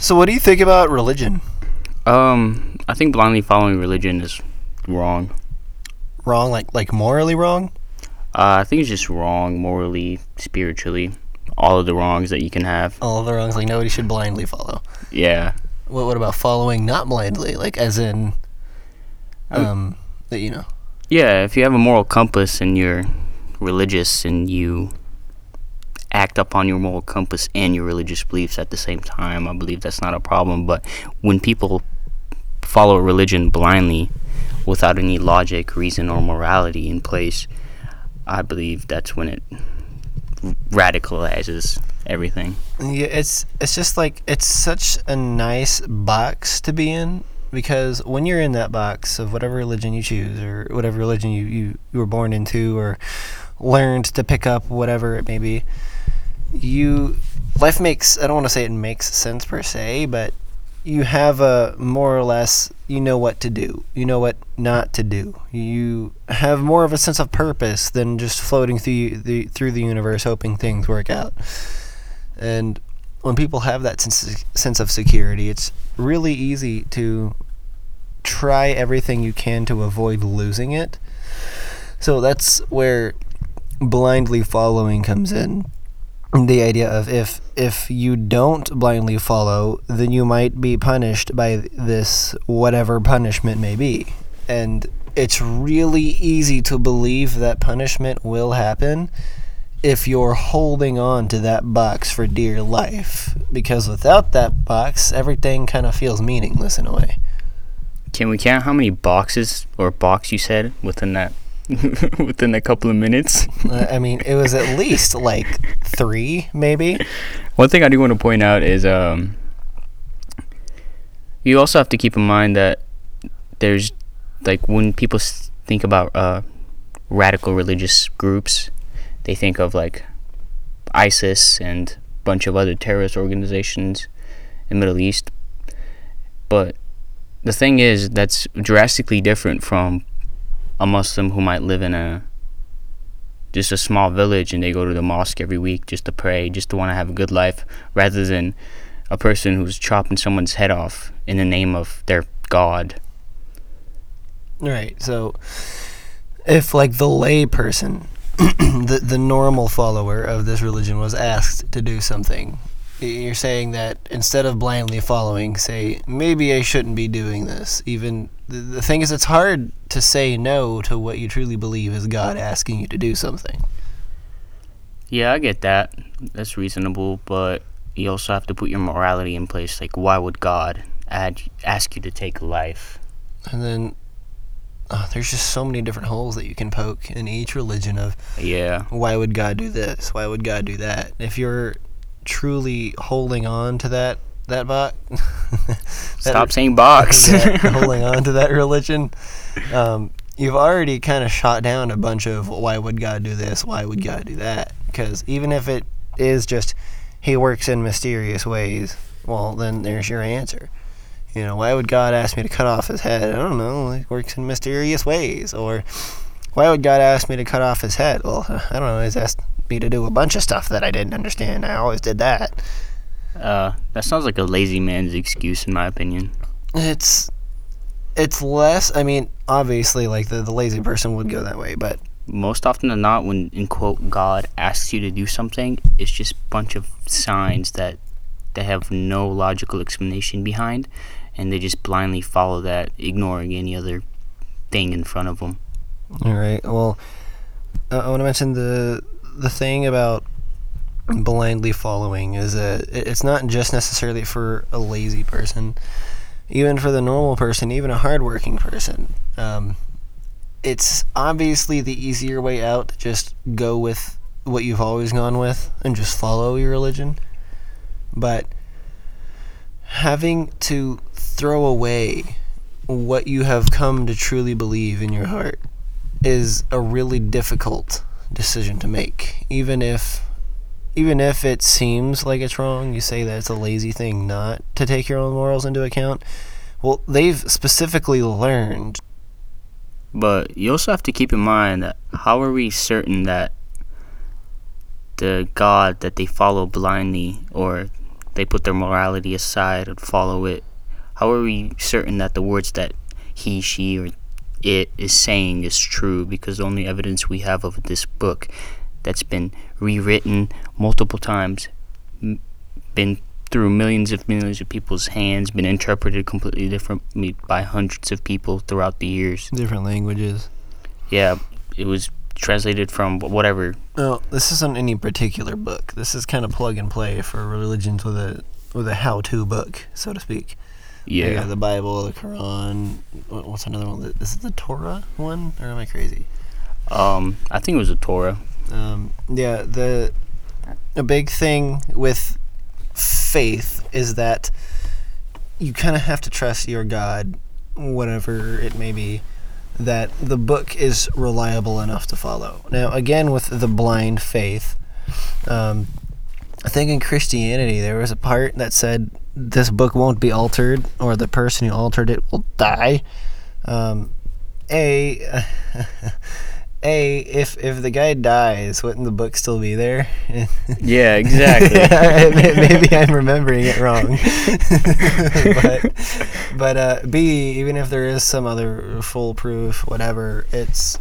So, what do you think about religion? Um, I think blindly following religion is wrong. Wrong, like like morally wrong? Uh, I think it's just wrong morally, spiritually, all of the wrongs that you can have. All of the wrongs, like nobody should blindly follow. Yeah. What what about following not blindly, like as in, Um, um, that you know? Yeah, if you have a moral compass and you're religious and you act upon your moral compass and your religious beliefs at the same time, I believe that's not a problem. But when people follow a religion blindly without any logic, reason, or morality in place, I believe that's when it radicalizes everything. Yeah, it's it's just like it's such a nice box to be in because when you're in that box of whatever religion you choose or whatever religion you, you, you were born into or learned to pick up whatever it may be you life makes i don't want to say it makes sense per se but you have a more or less you know what to do you know what not to do you have more of a sense of purpose than just floating through the through the universe hoping things work out and when people have that sense sense of security, it's really easy to try everything you can to avoid losing it. So that's where blindly following comes in. The idea of if if you don't blindly follow, then you might be punished by this whatever punishment may be. And it's really easy to believe that punishment will happen if you're holding on to that box for dear life. Because without that box, everything kind of feels meaningless in a way. Can we count how many boxes or box you said within that within a couple of minutes? I mean, it was at least like three, maybe. One thing I do want to point out is um, you also have to keep in mind that there's like when people think about uh, radical religious groups, they think of like ISIS and a bunch of other terrorist organizations in the Middle East. But the thing is, that's drastically different from a Muslim who might live in a just a small village and they go to the mosque every week just to pray, just to want to have a good life, rather than a person who's chopping someone's head off in the name of their God. Right. So, if like the lay person, the the normal follower of this religion was asked to do something, you're saying that instead of blindly following, say maybe I shouldn't be doing this. Even the, the thing is, it's hard to say no to what you truly believe is God asking you to do something. Yeah, I get that. That's reasonable, but you also have to put your morality in place. Like, why would God add, ask you to take life? And then. Oh, there's just so many different holes that you can poke in each religion of Yeah. why would God do this? Why would God do that? If you're truly holding on to that that box, Stop saying box. holding on to that religion, um, you've already kind of shot down a bunch of why would God do this? Why would God do that? Because even if it is just He works in mysterious ways, well, then there's your answer. You know, why would God ask me to cut off his head? I don't know. He works in mysterious ways. Or why would God ask me to cut off his head? Well, I don't know. He's asked me to do a bunch of stuff that I didn't understand. I always did that. uh, that sounds like a lazy man's excuse, in my opinion. It's it's less. I mean, obviously, like the the lazy person would go that way, but Most often than not, when in quote God asks you to do something, it's just a bunch of signs that they have no logical explanation behind, and they just blindly follow that, ignoring any other thing in front of them. all right. Well, I want to mention the the thing about blindly following is that it's not just necessarily for a lazy person, even for the normal person, even a hardworking person. Um, it's obviously the easier way out to just go with what you've always gone with and just follow your religion. But having to throw away what you have come to truly believe in your heart is a really difficult decision to make. Even if even if it seems like it's wrong, you say that it's a lazy thing not to take your own morals into account. Well, they've specifically learned But you also have to keep in mind that how are we certain that the God that they follow blindly or they put their morality aside and follow it. How are we certain that the words that he, she, or it is saying is true? Because the only evidence we have of this book that's been rewritten multiple times, m- been through millions of millions of people's hands, been interpreted completely differently by hundreds of people throughout the years. Different languages. Yeah, it was translated from whatever. No, this isn't any particular book. This is kind of plug and play for religions with a with a how-to book, so to speak. You Yeah. got the Bible, the Quran. What's another one? Is it the Torah one, or am I crazy? Um, I think it was a Torah. Um, yeah, the a big thing with faith is that you kind of have to trust your God, whatever it may be, that the book is reliable enough to follow. Now, again, with the blind faith, um, I think in Christianity there was a part that said this book won't be altered, or the person who altered it will die. Um, a a if if the guy dies, wouldn't the book still be there? Yeah, exactly. Maybe I'm remembering it wrong. but but uh, B, even if there is some other foolproof whatever, it's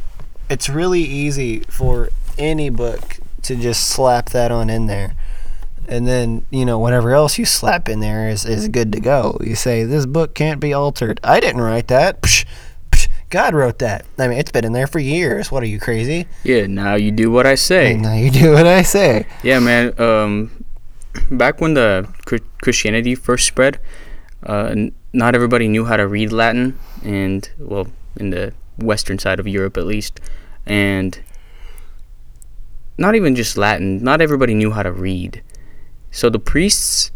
it's really easy for any book to just slap that on in there. And then, you know, whatever else you slap in there is, is good to go. You say, this book can't be altered. I didn't write that. Psh, psh, God wrote that. I mean, it's been in there for years. What are you, crazy? yeah, now you do what I say. And now you do what I say. Yeah, man. Um, back when the Christianity first spread, uh, n- not everybody knew how to read Latin, and well, in the western side of Europe at least, and not even just Latin. Not everybody knew how to read. So the priests,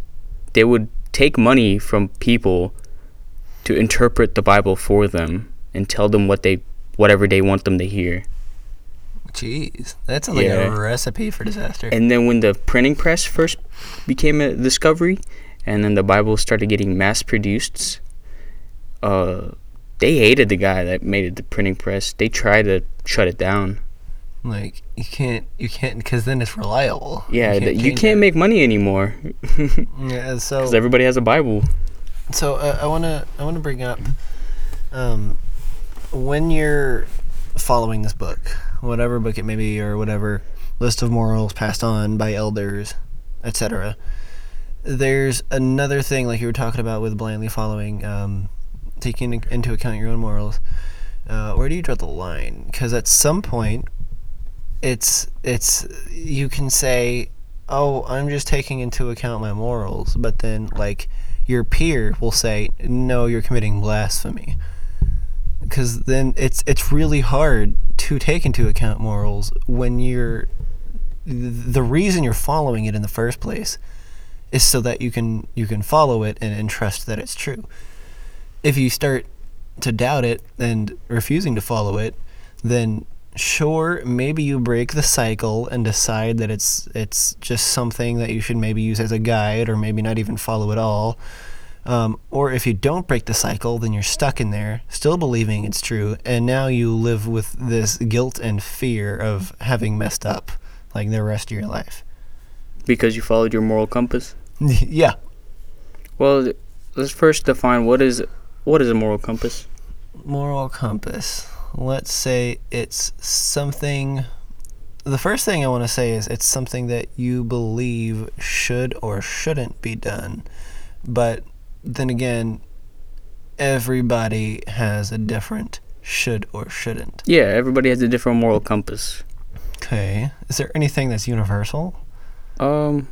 they would take money from people to interpret the Bible for them and tell them what they, whatever they want them to hear. Jeez. That sounds like Yeah. a recipe for disaster. And then when the printing press first became a discovery, and then the Bible started getting mass produced, uh, they hated the guy that made it the printing press. They tried to shut it down. Like, you can't, you can't, because then it's reliable. Yeah, th- you can't make money anymore Yeah, so because everybody has a Bible. So uh, I want to I want to bring up um, when you're following this book, whatever book it may be, or whatever list of morals passed on by elders, etc. There's another thing, like you were talking about with blindly following, um, taking into account your own morals. Uh, where do you draw the line? Because at some point, it's it's you can say, "Oh, I'm just taking into account my morals," but then like your peer will say, "No, you're committing blasphemy." Because then it's it's really hard to take into account morals when you're the reason you're following it in the first place is so that you can you can follow it and, and trust that it's true. If you start to doubt it and refusing to follow it, then sure maybe you break the cycle and decide that it's it's just something that you should maybe use as a guide or maybe not even follow at all. Um, or if you don't break the cycle, then you're stuck in there, still believing it's true, and now you live with this guilt and fear of having messed up, like the rest of your life. Because you followed your moral compass. yeah, Well, let's first define what is what is a moral compass. moral compass. Let's say it's something. The first thing I want to say is it's something that you believe should or shouldn't be done. But then again, everybody has a different should or shouldn't. Yeah, everybody has a different moral compass. Okay. Is there anything that's universal? Um,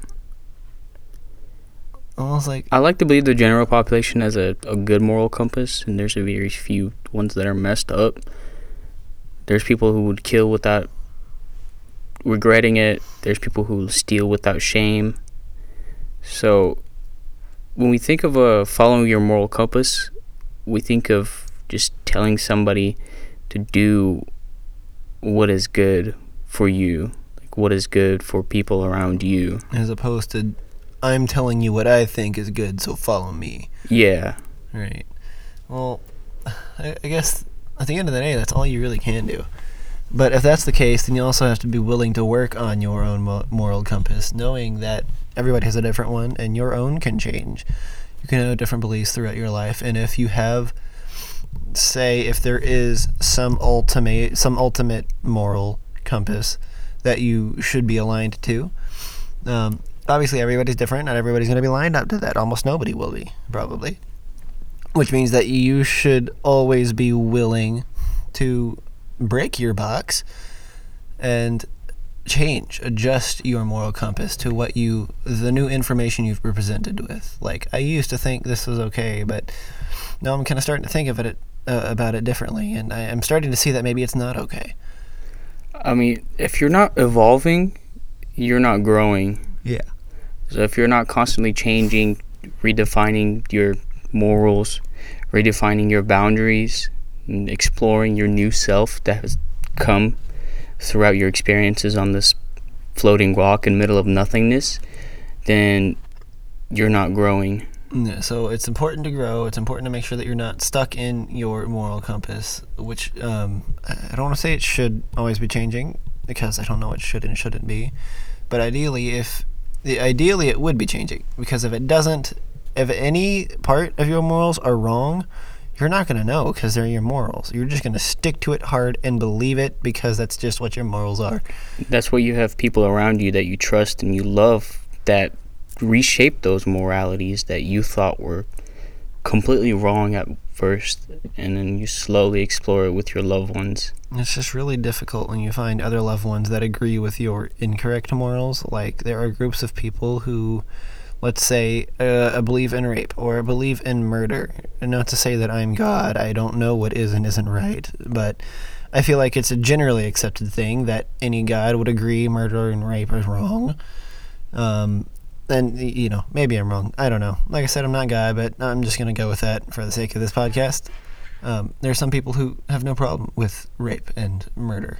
Almost like I like to believe the general population has a, a good moral compass, and there's a very few ones that are messed up. There's people who would kill without regretting it. There's people who steal without shame. So, when we think of uh, following your moral compass, we think of just telling somebody to do what is good for you, like what is good for people around you. as opposed to I'm telling you what I think is good, so follow me. Yeah. Right. Well, I, I guess at the end of the day, that's all you really can do. But if that's the case, then you also have to be willing to work on your own mo- moral compass, knowing that everybody has a different one and your own can change. You can have different beliefs throughout your life, and if you have, say, if there is some ultimate some ultimate moral compass that you should be aligned to, um, obviously everybody's different. Not everybody's going to be lined up to that. Almost nobody will be, probably. Which means that you should always be willing to break your box and change, adjust your moral compass to what you, the new information you've been presented with. Like, I used to think this was okay, but now I'm kind of starting to think of it uh, about it differently, and I, I'm starting to see that maybe it's not okay. I mean, if you're not evolving, you're not growing. Yeah. So if you're not constantly changing, redefining your morals, redefining your boundaries, exploring your new self that has come throughout your experiences on this floating rock in middle of nothingness, then you're not growing. Yeah, so it's important to grow. It's important to make sure that you're not stuck in your moral compass, which um, I don't want to say it should always be changing because I don't know what should and shouldn't be. But ideally, if ideally it would be changing because if it doesn't, if any part of your morals are wrong, you're not going to know because they're your morals. You're just going to stick to it hard and believe it because that's just what your morals are. That's why you have people around you that you trust and you love that reshape those moralities that you thought were completely wrong at first and then you slowly explore it with your loved ones. It's just really difficult when you find other loved ones that agree with your incorrect morals. Like, there are groups of people who let's say, uh, believe in rape or I believe in murder. Not to say that I'm God, I don't know what is and isn't right, but I feel like it's a generally accepted thing that any God would agree murder and rape is wrong. Um, and, you know, maybe I'm wrong. I don't know. Like I said, I'm not God, but I'm just going to go with that for the sake of this podcast. Um, there are some people who have no problem with rape and murder.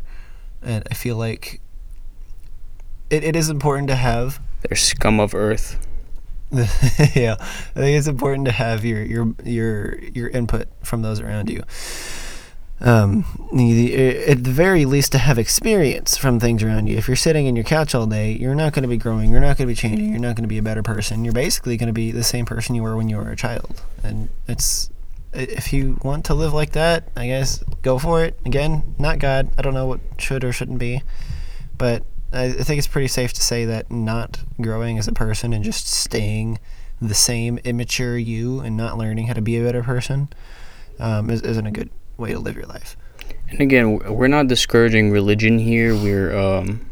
And I feel like it, it is important to have. They're scum of earth. yeah, I think it's important to have your your your your input from those around you. Um, at the very least, to have experience from things around you. If you're sitting in your couch all day, you're not going to be growing. You're not going to be changing. You're not going to be a better person. You're basically going to be the same person you were when you were a child. And it's if you want to live like that, I guess go for it. Again, not God. I don't know what should or shouldn't be, but I think it's pretty safe to say that not growing as a person and just staying the same immature you and not learning how to be a better person um, is, isn't a good way to live your life. And again, we're not discouraging religion here. We're um,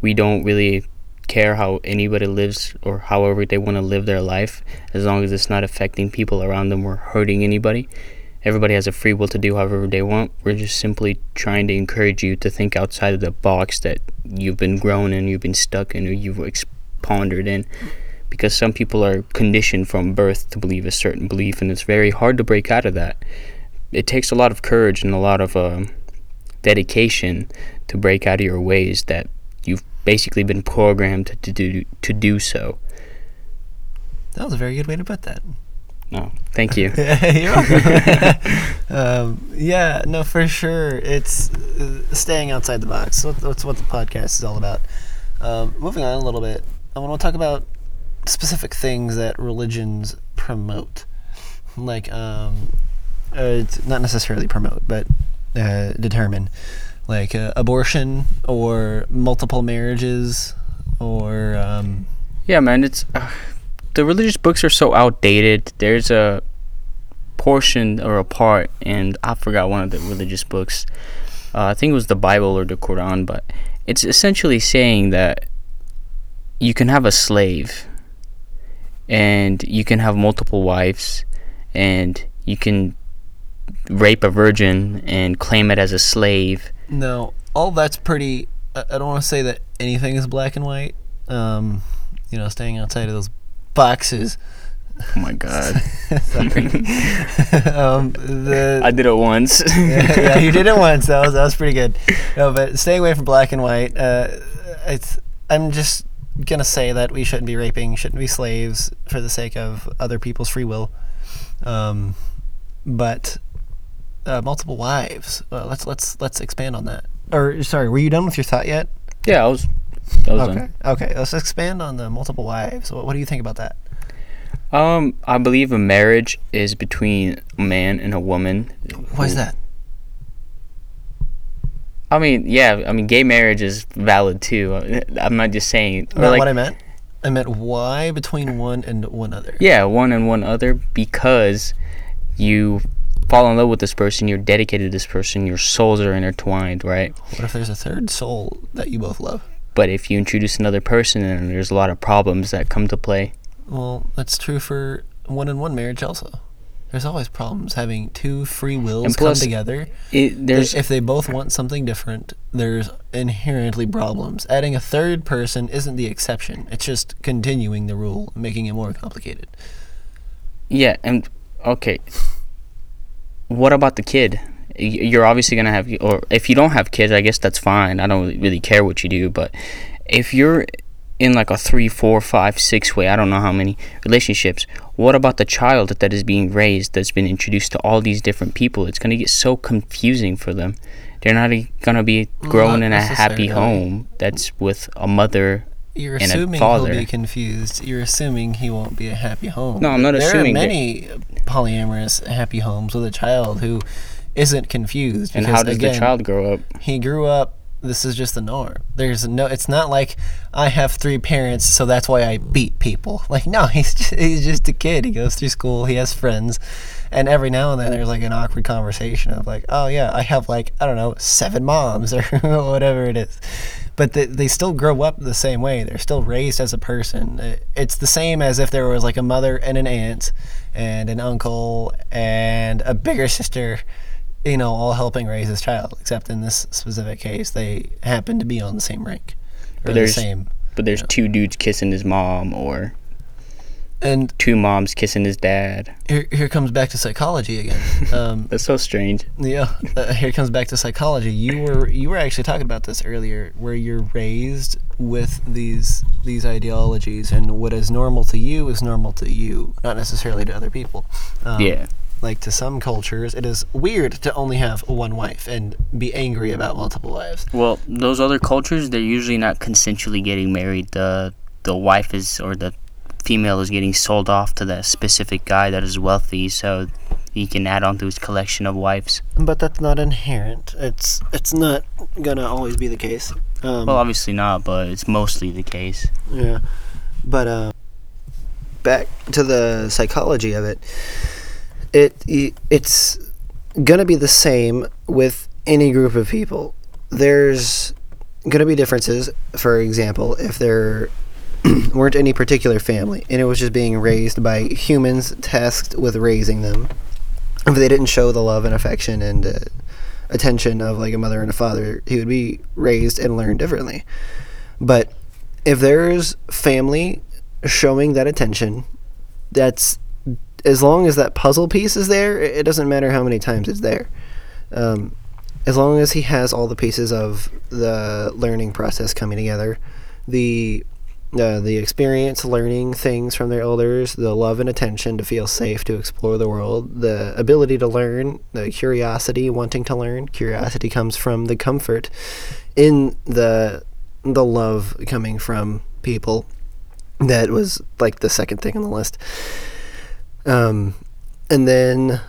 we don't really care how anybody lives or however they want to live their life, as long as it's not affecting people around them or hurting anybody everybody has a free will to do however they want. We're just simply trying to encourage you to think outside of the box that you've been grown in, you've been stuck in, or you've pondered in. Because some people are conditioned from birth to believe a certain belief, and it's very hard to break out of that. It takes a lot of courage and a lot of uh, dedication to break out of your ways that you've basically been programmed to do to do so. That was a very good way to put that. No, thank you. um, yeah, no, for sure. It's uh, staying outside the box. That's what the podcast is all about. Um, moving on a little bit, I want to talk about specific things that religions promote. Like, um, uh, not necessarily promote, but uh, determine. Like uh, abortion or multiple marriages or. Um, yeah, man, it's uh, the religious books are so outdated. There's a portion or a part, and I forgot one of the religious books. Uh, I think it was the Bible or the Quran, but it's essentially saying that you can have a slave, and you can have multiple wives, and you can rape a virgin and claim it as a slave. No, all that's pretty. I don't want to say that anything is black and white. Um, you know, staying outside of those boxes. Oh my god! um, the, I did it once. yeah, yeah, you did it once. That was that was pretty good. No, but stay away from black and white. Uh, it's I'm just gonna say that we shouldn't be raping, shouldn't be slaves for the sake of other people's free will. Um, but uh, multiple wives. Uh, let's let's let's expand on that. Or sorry, were you done with your thought yet? Yeah, I was. Okay. done. Okay. Let's expand on the multiple wives. What, what do you think about that? Um, I believe a marriage is between a man and a woman. Why is that? I mean, yeah, I mean, gay marriage is valid too. I'm not just saying. Not like, what I meant. I meant why between one and one other. yeah, one and one other because you fall in love with this person, you're dedicated to this person, your souls are intertwined, right? What if there's a third soul that you both love? But if you introduce another person, then there's a lot of problems that come to play. Well, that's true for one and one marriage also. There's always problems having two free wills And come together. It, there's if they both want something different, there's inherently problems. Adding a third person isn't the exception. It's just continuing the rule, making it more complicated. Yeah, and okay. What about the kid? You're obviously gonna have, or if you don't have kids, I guess that's fine. I don't really care what you do, but if you're in like a three, four, five, six way, I don't know how many relationships. What about the child that is being raised, that's been introduced to all these different people? It's gonna get so confusing for them. They're not e- gonna be growing Not in a happy home that's with a mother. You're And a assuming he'll be confused. You're assuming he won't be a happy home. No, I'm not there assuming are that- many polyamorous happy homes with a child who isn't confused. And how does again, the child grow up? he grew up this is just the norm. There's no it's not like i have three parents so that's why i beat people. Like no he's just, he's just a kid. He goes through school he has friends and every now and then there's like an awkward conversation of like oh yeah i have like i don't know seven moms or whatever it is. But they, they still grow up the same way. They're still raised as a person. It's the same as if there was like a mother and an aunt and an uncle and a bigger sister you know, all helping raise his child. Except in this specific case, they happen to be on the same rank or the there's- same. But there's two dudes kissing his mom, or And two moms kissing his dad. here, here comes back to psychology again. Um, That's so strange. yeah, uh, here comes back to psychology. You were you were actually talking about this earlier, where you're raised with these these ideologies, and what is normal to you is normal to you, not necessarily to other people. Um, yeah. Like to some cultures, it is weird to only have one wife and be angry about multiple wives. Well, those other cultures, they're usually not consensually getting married. The the wife is or the female is getting sold off to that specific guy that is wealthy, so he can add on to his collection of wives. But that's not inherent. It's it's not gonna always be the case. Um, Well, obviously not, but it's mostly the case. yeah, but uh, back to the psychology of it. It it's gonna be the same with any group of people. There's gonna be differences. For example, if there weren't any particular family and it was just being raised by humans tasked with raising them, if they didn't show the love and affection and uh, attention of like a mother and a father, he would be raised and learn differently. But if there's family showing that attention, that's as long as that puzzle piece is there, it doesn't matter how many times it's there. Um, as long as he has all the pieces of the learning process coming together, the uh, the experience learning things from their elders, the love and attention to feel safe to explore the world, the ability to learn, the curiosity, wanting to learn. Curiosity comes from the comfort in the the love coming from people. That was like the second thing on the list. Um, and then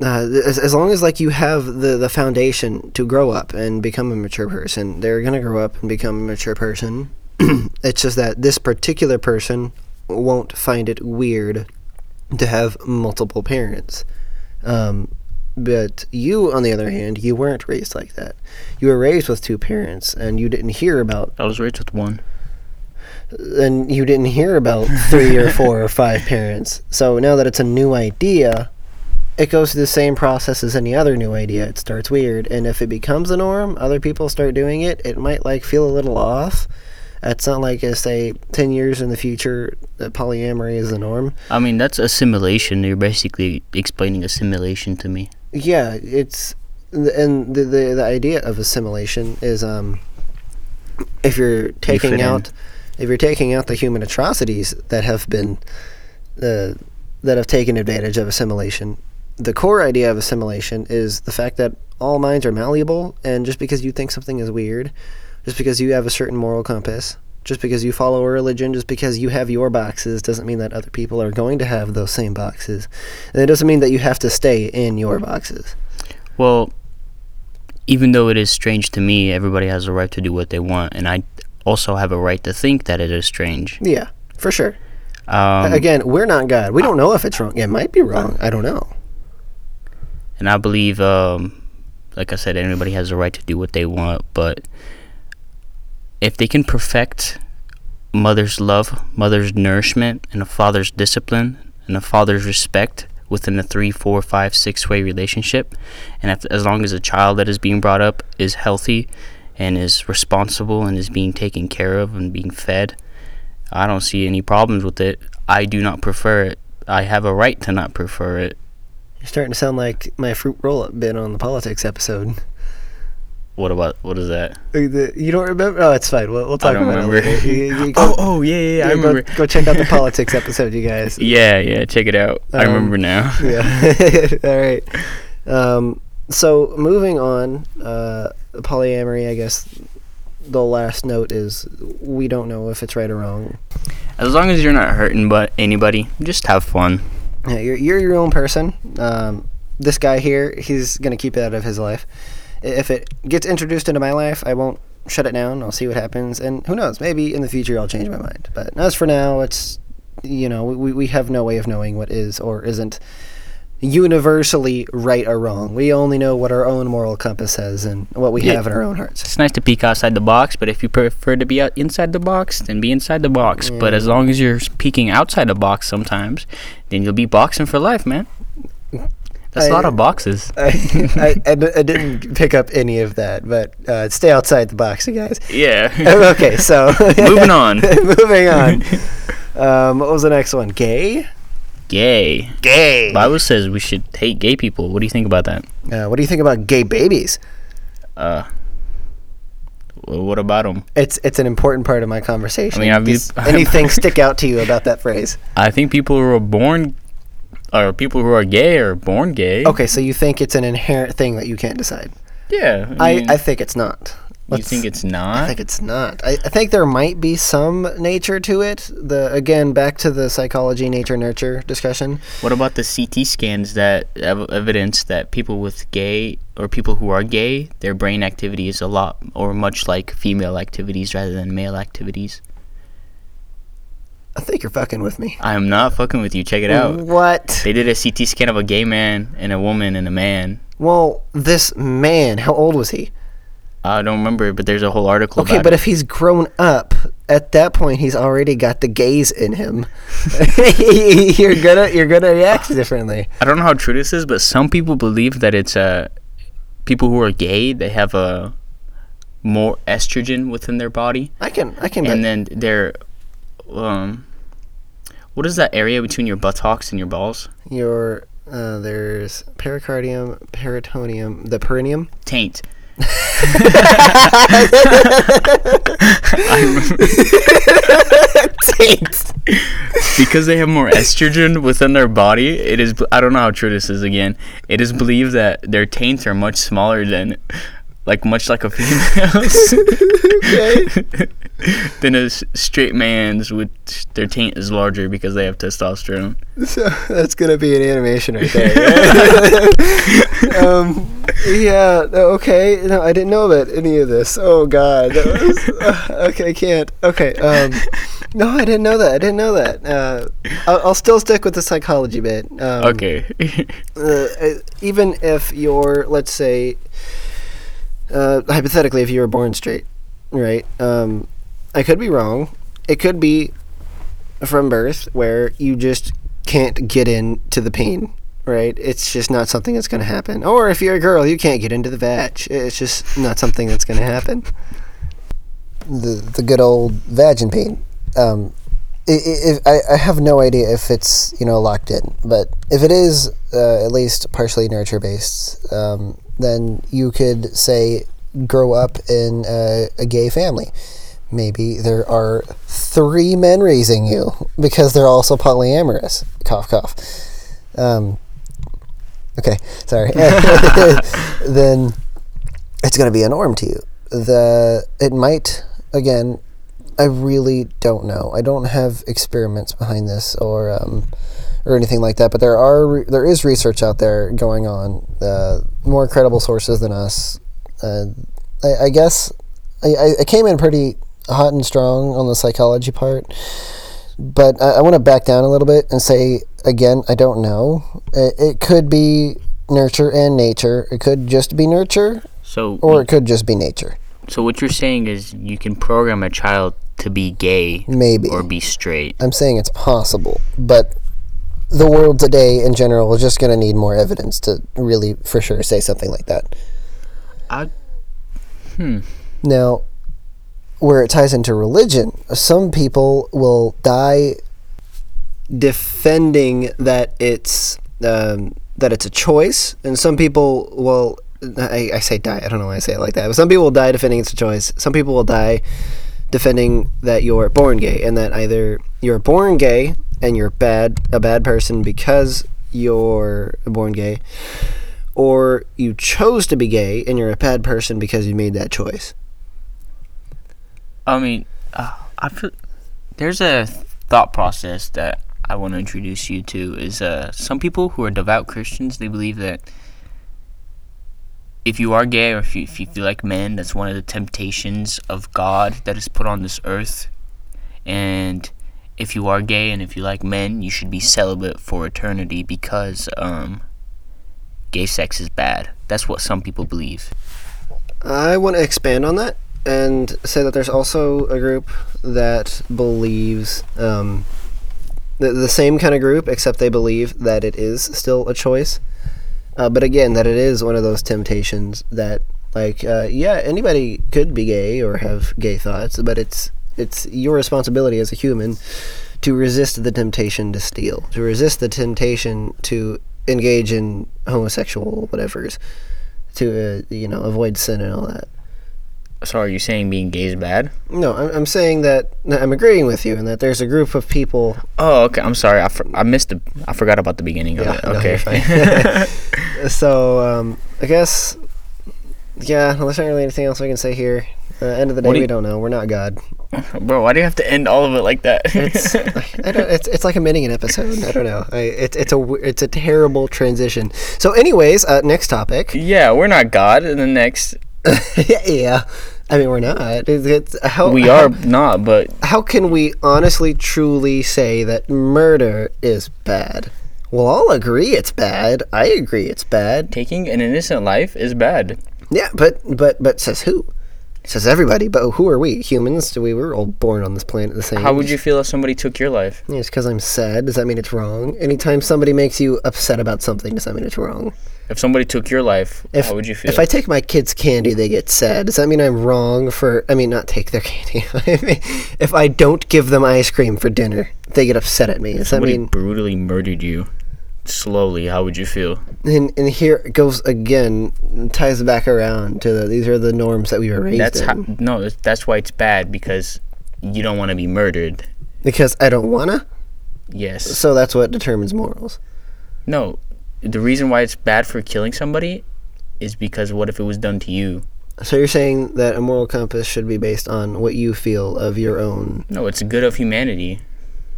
uh, as, as long as like you have the the foundation to grow up and become a mature person, they're gonna grow up and become a mature person. it's just that this particular person won't find it weird to have multiple parents. Um, but you, on the other hand, you weren't raised like that. You were raised with two parents, and you didn't hear about I was raised with one. And you didn't hear about three or four or five parents. So now that it's a new idea, it goes through the same process as any other new idea. It starts weird, and if it becomes a norm, other people start doing it. It might like feel a little off. It's not like, uh, say, ten years in the future, that polyamory is the norm. I mean, that's assimilation. You're basically explaining assimilation to me. Yeah, it's and the the, the idea of assimilation is um if you're taking out. in. If you're taking out the human atrocities that have been uh, that have taken advantage of assimilation, the core idea of assimilation is the fact that all minds are malleable, and just because you think something is weird, just because you have a certain moral compass, just because you follow a religion, just because you have your boxes, doesn't mean that other people are going to have those same boxes. And it doesn't mean that you have to stay in your boxes. Well, even though it is strange to me, everybody has a right to do what they want, and I also have a right to think that it is strange. Yeah, for sure. Um, Again, we're not God. We don't know if it's wrong. It might be wrong. I don't know. and I believe, um, like I said, anybody has a right to do what they want, but if they can perfect mother's love, mother's nourishment, and a father's discipline, and a father's respect within a three, four, five, six way relationship, and if, as long as the child that is being brought up is healthy and is responsible and is being taken care of and being fed, I don't see any problems with it. I do not prefer it. I have a right to not prefer it. You're starting to sound like my fruit roll-up bit on the politics episode. What about what is that? Uh, You don't remember? Oh, it's fine. We'll, we'll talk about remember. it. You- you Oh, oh yeah, yeah, yeah, I yeah, go- remember. Go, check out the politics episode, you guys. Yeah, yeah, check it out. I Um, remember now. Yeah. All right. Um, so moving on, uh, polyamory. I guess the last note is we don't know if it's right or wrong. As long as you're not hurting but anybody, just have fun. Yeah, you're you're your own person. Um, this guy here, he's gonna keep it out of his life. If it gets introduced into my life, I won't shut it down. I'll see what happens, and who knows? Maybe in the future I'll change my mind. But as for now, it's you know we we have no way of knowing what is or isn't universally right or wrong. We only know what our own moral compass says and what we Yeah. have in our own hearts. It's nice to peek outside the box, but if you prefer to be out inside the box, then be inside the box. But as long as you're peeking outside the box sometimes, then you'll be boxing for life, man. That's a lot I- of boxes. I didn't pick up any of that, but uh, stay outside the box, you guys. Yeah. okay, so Moving on. moving on. Um, what was the next one? Gay. Gay. Gay. Bible says we should hate gay people. What do you think about that? Uh, what do you think about gay babies? Uh, well, what about them? It's it's an important part of my conversation. I mean, I've Does anything stick out to you about that phrase? I think people who are born, or people who are gay, are born gay. Okay, so you think it's an inherent thing that you can't decide? Yeah. I, mean, I think it's not. You Let's- think it's not? I think it's not. I, I think there might be some nature to it. The again back to the psychology nature nurture discussion. What about the CT scans that ev- evidence that people with gay or people who are gay, their brain activity is a lot or much like female activities rather than male activities? I think you're fucking with me. I am not fucking with you. Check it out. What? They did a CT scan of a gay man and a woman and a man. Well, this man, how old was he? I don't remember, but there's a whole article Okay, but it. if he's grown up, at that point he's already got the gaze in him. you're gonna you're gonna react differently. I don't know how true this is, but some people believe that it's uh, people who are gay. They have a more estrogen within their body, I can I can. and then they're um, what is that area between your buttocks and your balls? your uh, there's pericardium, peritoneum, the perineum. Taint. Because they have more estrogen within their body, it is. I don't know how true this is. Again, it is believed that their taints are much smaller than, like much like a female's, than a straight man's. Which their taint is larger because they have testosterone. So that's gonna be an animation right there. um, yeah. Okay. No, I didn't know about any of this. Oh God. That was, uh, okay, I can't. Okay. Um, no, I didn't know that. I didn't know that. Uh, I'll, I'll still stick with the psychology bit. Um, Okay. uh, uh, even if you're, let's say, uh, hypothetically, if you were born straight, right? Um, I could be wrong. It could be from birth where you just can't get into the pain, right? It's just not something that's going to happen. Or if you're a girl, you can't get into the vag. It's just not something that's going to happen. The the good old vagin pain. Um, if, I, I have no idea if it's you know locked in, but if it is uh, at least partially nurture based, um, then you could say grow up in a, a gay family. Maybe there are three men raising you because they're also polyamorous. Cough, cough. Um, Okay, sorry. then it's going to be a norm to you. The it might again. I really don't know. I don't have experiments behind this or um, or anything like that. But there are there is research out there going on. Uh, more credible sources than us. Uh, I, I guess I, I came in pretty hot and strong on the psychology part, but I, I want to back down a little bit and say again, I don't know. It, it could be nurture and nature. It could just be nurture, So, or it could just be nature. so what you're saying is you can program a child to be gay Maybe. or be straight. I'm saying it's possible, but the world today in general is just going to need more evidence to really, for sure, say something like that. I, hmm. Now, where it ties into religion, some people will die defending that it's um, that it's a choice, and some people will. I, I say die. I don't know why I say it like that. But some people will die defending it's a choice. Some people will die defending that you're born gay, and that either you're born gay and you're bad, a bad person because you're born gay, or you chose to be gay and you're a bad person because you made that choice. I mean, uh, I feel there's a thought process that I want to introduce you to. Is uh, some people who are devout Christians they believe that if you are gay or if you, if you feel like men, that's one of the temptations of God that is put on this earth. And if you are gay and if you like men, you should be celibate for eternity because um, gay sex is bad. That's what some people believe. I want to expand on that and say that there's also a group that believes um, the, the same kind of group, except they believe that it is still a choice. Uh, but again, that it is one of those temptations that, like, uh, yeah, anybody could be gay or have gay thoughts, but it's it's your responsibility as a human to resist the temptation to steal, to resist the temptation to engage in homosexual whatevers, to uh, you know avoid sin and all that. So are you saying being gay is bad? No, I'm, I'm saying that I'm agreeing with you, and that there's a group of people. Oh, okay. I'm sorry. I, for, I missed the. I forgot about the beginning of Yeah, it. no, Okay. fine. so um, I guess, yeah, there's not really anything else we can say here. Uh, end of the day, do we don't know. We're not God. Bro, why do you have to end all of it like that? It's I don't, it's it's like amending an episode. I don't know. I, it's it's a it's a terrible transition. So, anyways, uh, next topic. yeah, we're not God. And the next, yeah, I mean we're not. It's, it's, how, we how- are not. But how can we honestly, truly say that murder is bad? We'll all agree it's bad. I agree it's bad. taking an innocent life is bad. Yeah, but but but says who? Says everybody. But who are we? Humans? We were all born on this planet the same. How would you feel if somebody took your life? Yeah, it's because I'm sad. Does that mean it's wrong? Anytime somebody makes you upset about something, does that mean it's wrong? If somebody took your life, If, how would you feel? If I take my kids' candy, they get sad. Does that mean I'm wrong for? I mean, not take their candy. If I don't give them ice cream for dinner, they get upset at me. Does that mean? brutally murdered you slowly, how would you feel? And, and here it goes again, ties back around to the, these are the norms that we were raised That's in. how, no. That's why it's bad because you don't want to be murdered. because I don't wanna. Yes. So that's what determines morals. No. The reason why it's bad for killing somebody is because what if it was done to you? So you're saying that a moral compass should be based on what you feel of your own. No, it's the good of humanity.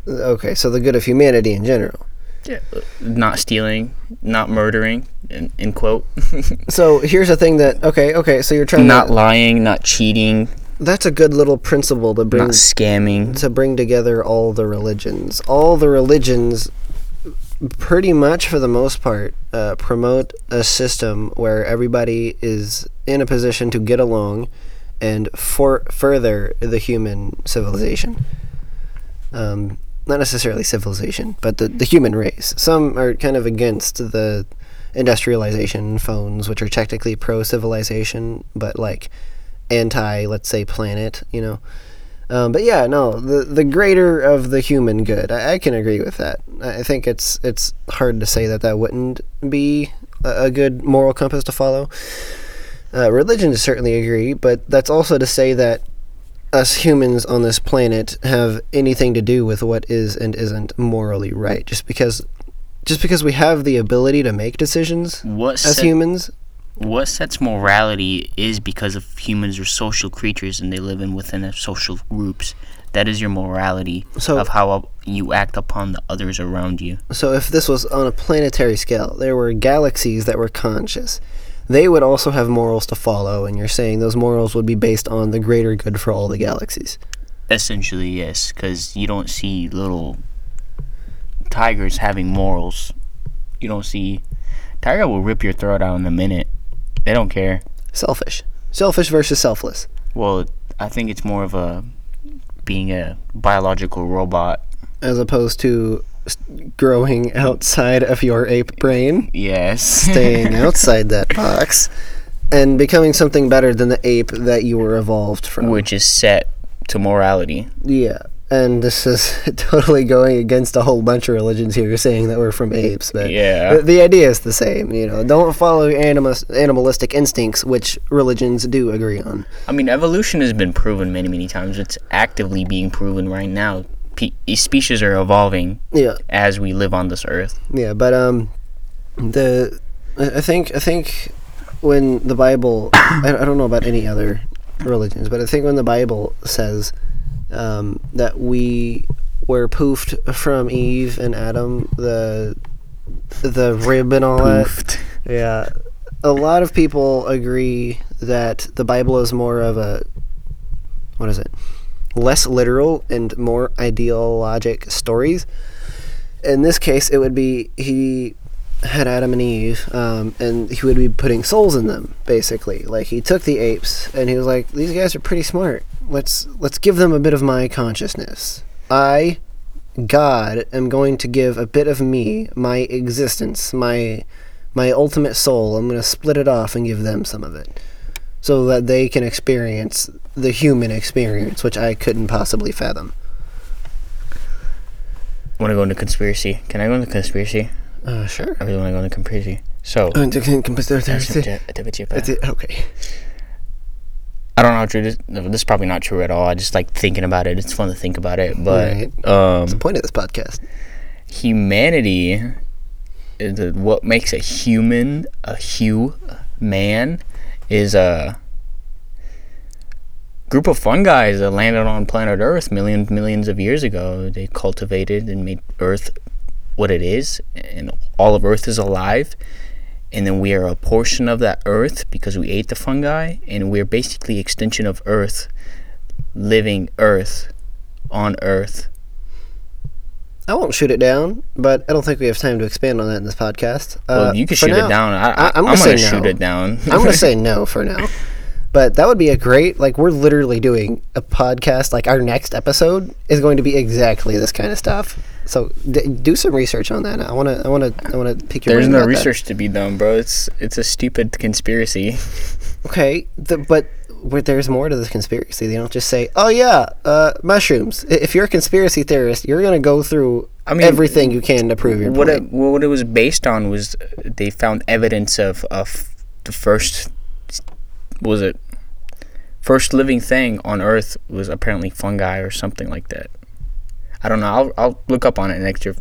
Okay, so the good of humanity in general. Yeah. Not stealing, not murdering, in, in quote. So here's the thing that okay, okay, so you're trying not to. lying, not cheating, That's a good little principle to bring not scamming. to bring together all the religions. All the religions, pretty much for the most part, uh, promote a system where everybody is in a position to get along and for further the human civilization. Um, not necessarily civilization, but the, the human race. Some are kind of against the industrialization phones, which are technically pro civilization, but like anti, let's say, planet, you know. Um, but yeah, no, the the greater of the human good. I, I can agree with that. I think it's it's hard to say that that wouldn't be a, a good moral compass to follow. Uh, religions certainly agree, but that's also to say that us humans on this planet have anything to do with what is and isn't morally right. Just because just because we have the ability to make decisions What as set- humans, what sets morality is because of humans are social creatures and they live in within a social groups. That is your morality So- of how you act upon the others around you. So if this was on a planetary scale, there were galaxies that were conscious. They would also have morals to follow, and you're saying those morals would be based on the greater good for all the galaxies. Essentially, yes, because you don't see little tigers having morals. You don't see tiger will rip your throat out in a minute. They don't care. Selfish. Selfish versus selfless. Well, I think it's more of a being a biological robot. As opposed to growing outside of your ape brain, Yes. staying outside that box, and becoming something better than the ape that you were evolved from. Which is set to morality. Yeah. And this is totally going against a whole bunch of religions here saying that we're from apes. But Yeah. the, the idea is the same. You know, don't follow animus, animalistic instincts, which religions do agree on. I mean, evolution has been proven many, many times. It's actively being proven right now. Pe- species are evolving Yeah. as we live on this earth. Yeah. But um, the I think I think when the Bible, I, I don't know about any other religions, but I think when the Bible says um, that we were poofed from Eve and Adam, the the rib and all that. Yeah. A lot of people agree that the Bible is more of a what is it? Less literal and more ideologic stories. In this case, it would be he had Adam and Eve, um, and he would be putting souls in them, basically. Like he took the apes, and he was like, "These guys are pretty smart. Let's let's give them a bit of my consciousness. I, God, am going to give a bit of me, my existence, my my ultimate soul. I'm going to split it off and give them some of it, so that they can experience the human experience, which I couldn't possibly fathom." want to go into conspiracy. Can I go into conspiracy? Uh, sure. I really want to go into conspiracy. So, Uh, I That's it. Don't know how true this. This is probably not true at all. I just like thinking about it. It's fun to think about it. But Right. um, the point of this podcast. humanity is what makes a human a hue man is a group of fungi that landed on planet earth millions millions of years ago. They cultivated and made earth what it is and all of earth is alive. And then we are a portion of that earth because we ate the fungi and we're basically extension of earth living earth on earth I won't shoot it down, but I don't think we have time to expand on that in this podcast. well, Uh, you can shoot now- it down. I, I- I, I'm I'm, gonna gonna, shoot no. it down. I'm going to say no for now. But that would be a great, like, we're literally doing a podcast. Like, our next episode is going to be exactly this kind of stuff. So d- do some research on that. I want to, I want to, I want to pick your There's brain no about that. research to be done, bro. It's it's a stupid conspiracy. Okay, the, but where there's more to this conspiracy. They don't just say, "Oh yeah, uh, mushrooms." If you're a conspiracy theorist, you're gonna go through I mean, everything you can to prove your What point. it, what it was based on was they found evidence of of the first was it first living thing on Earth was apparently fungi or something like that. I don't know. I'll I'll look up on it next year.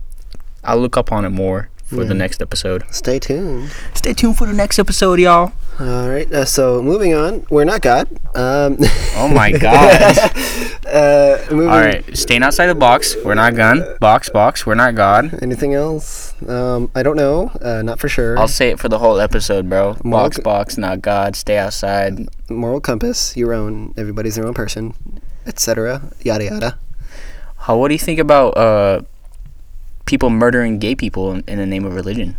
I'll look up on it more for the next episode. Stay tuned. Stay tuned for the next episode, y'all. All right. Uh, so moving on, we're not God. Um, Oh my god. uh, moving, All right, staying outside the box. We're not gun. Box, box. We're not God. Anything else? Um, I don't know. Uh, not for sure. I'll say it for the whole episode, bro. Moral Box, c- box, not God. Stay outside. Moral compass. Your own. Everybody's their own person, etc. Yada yada. How? What do you think about uh, people murdering gay people in, in the name of religion?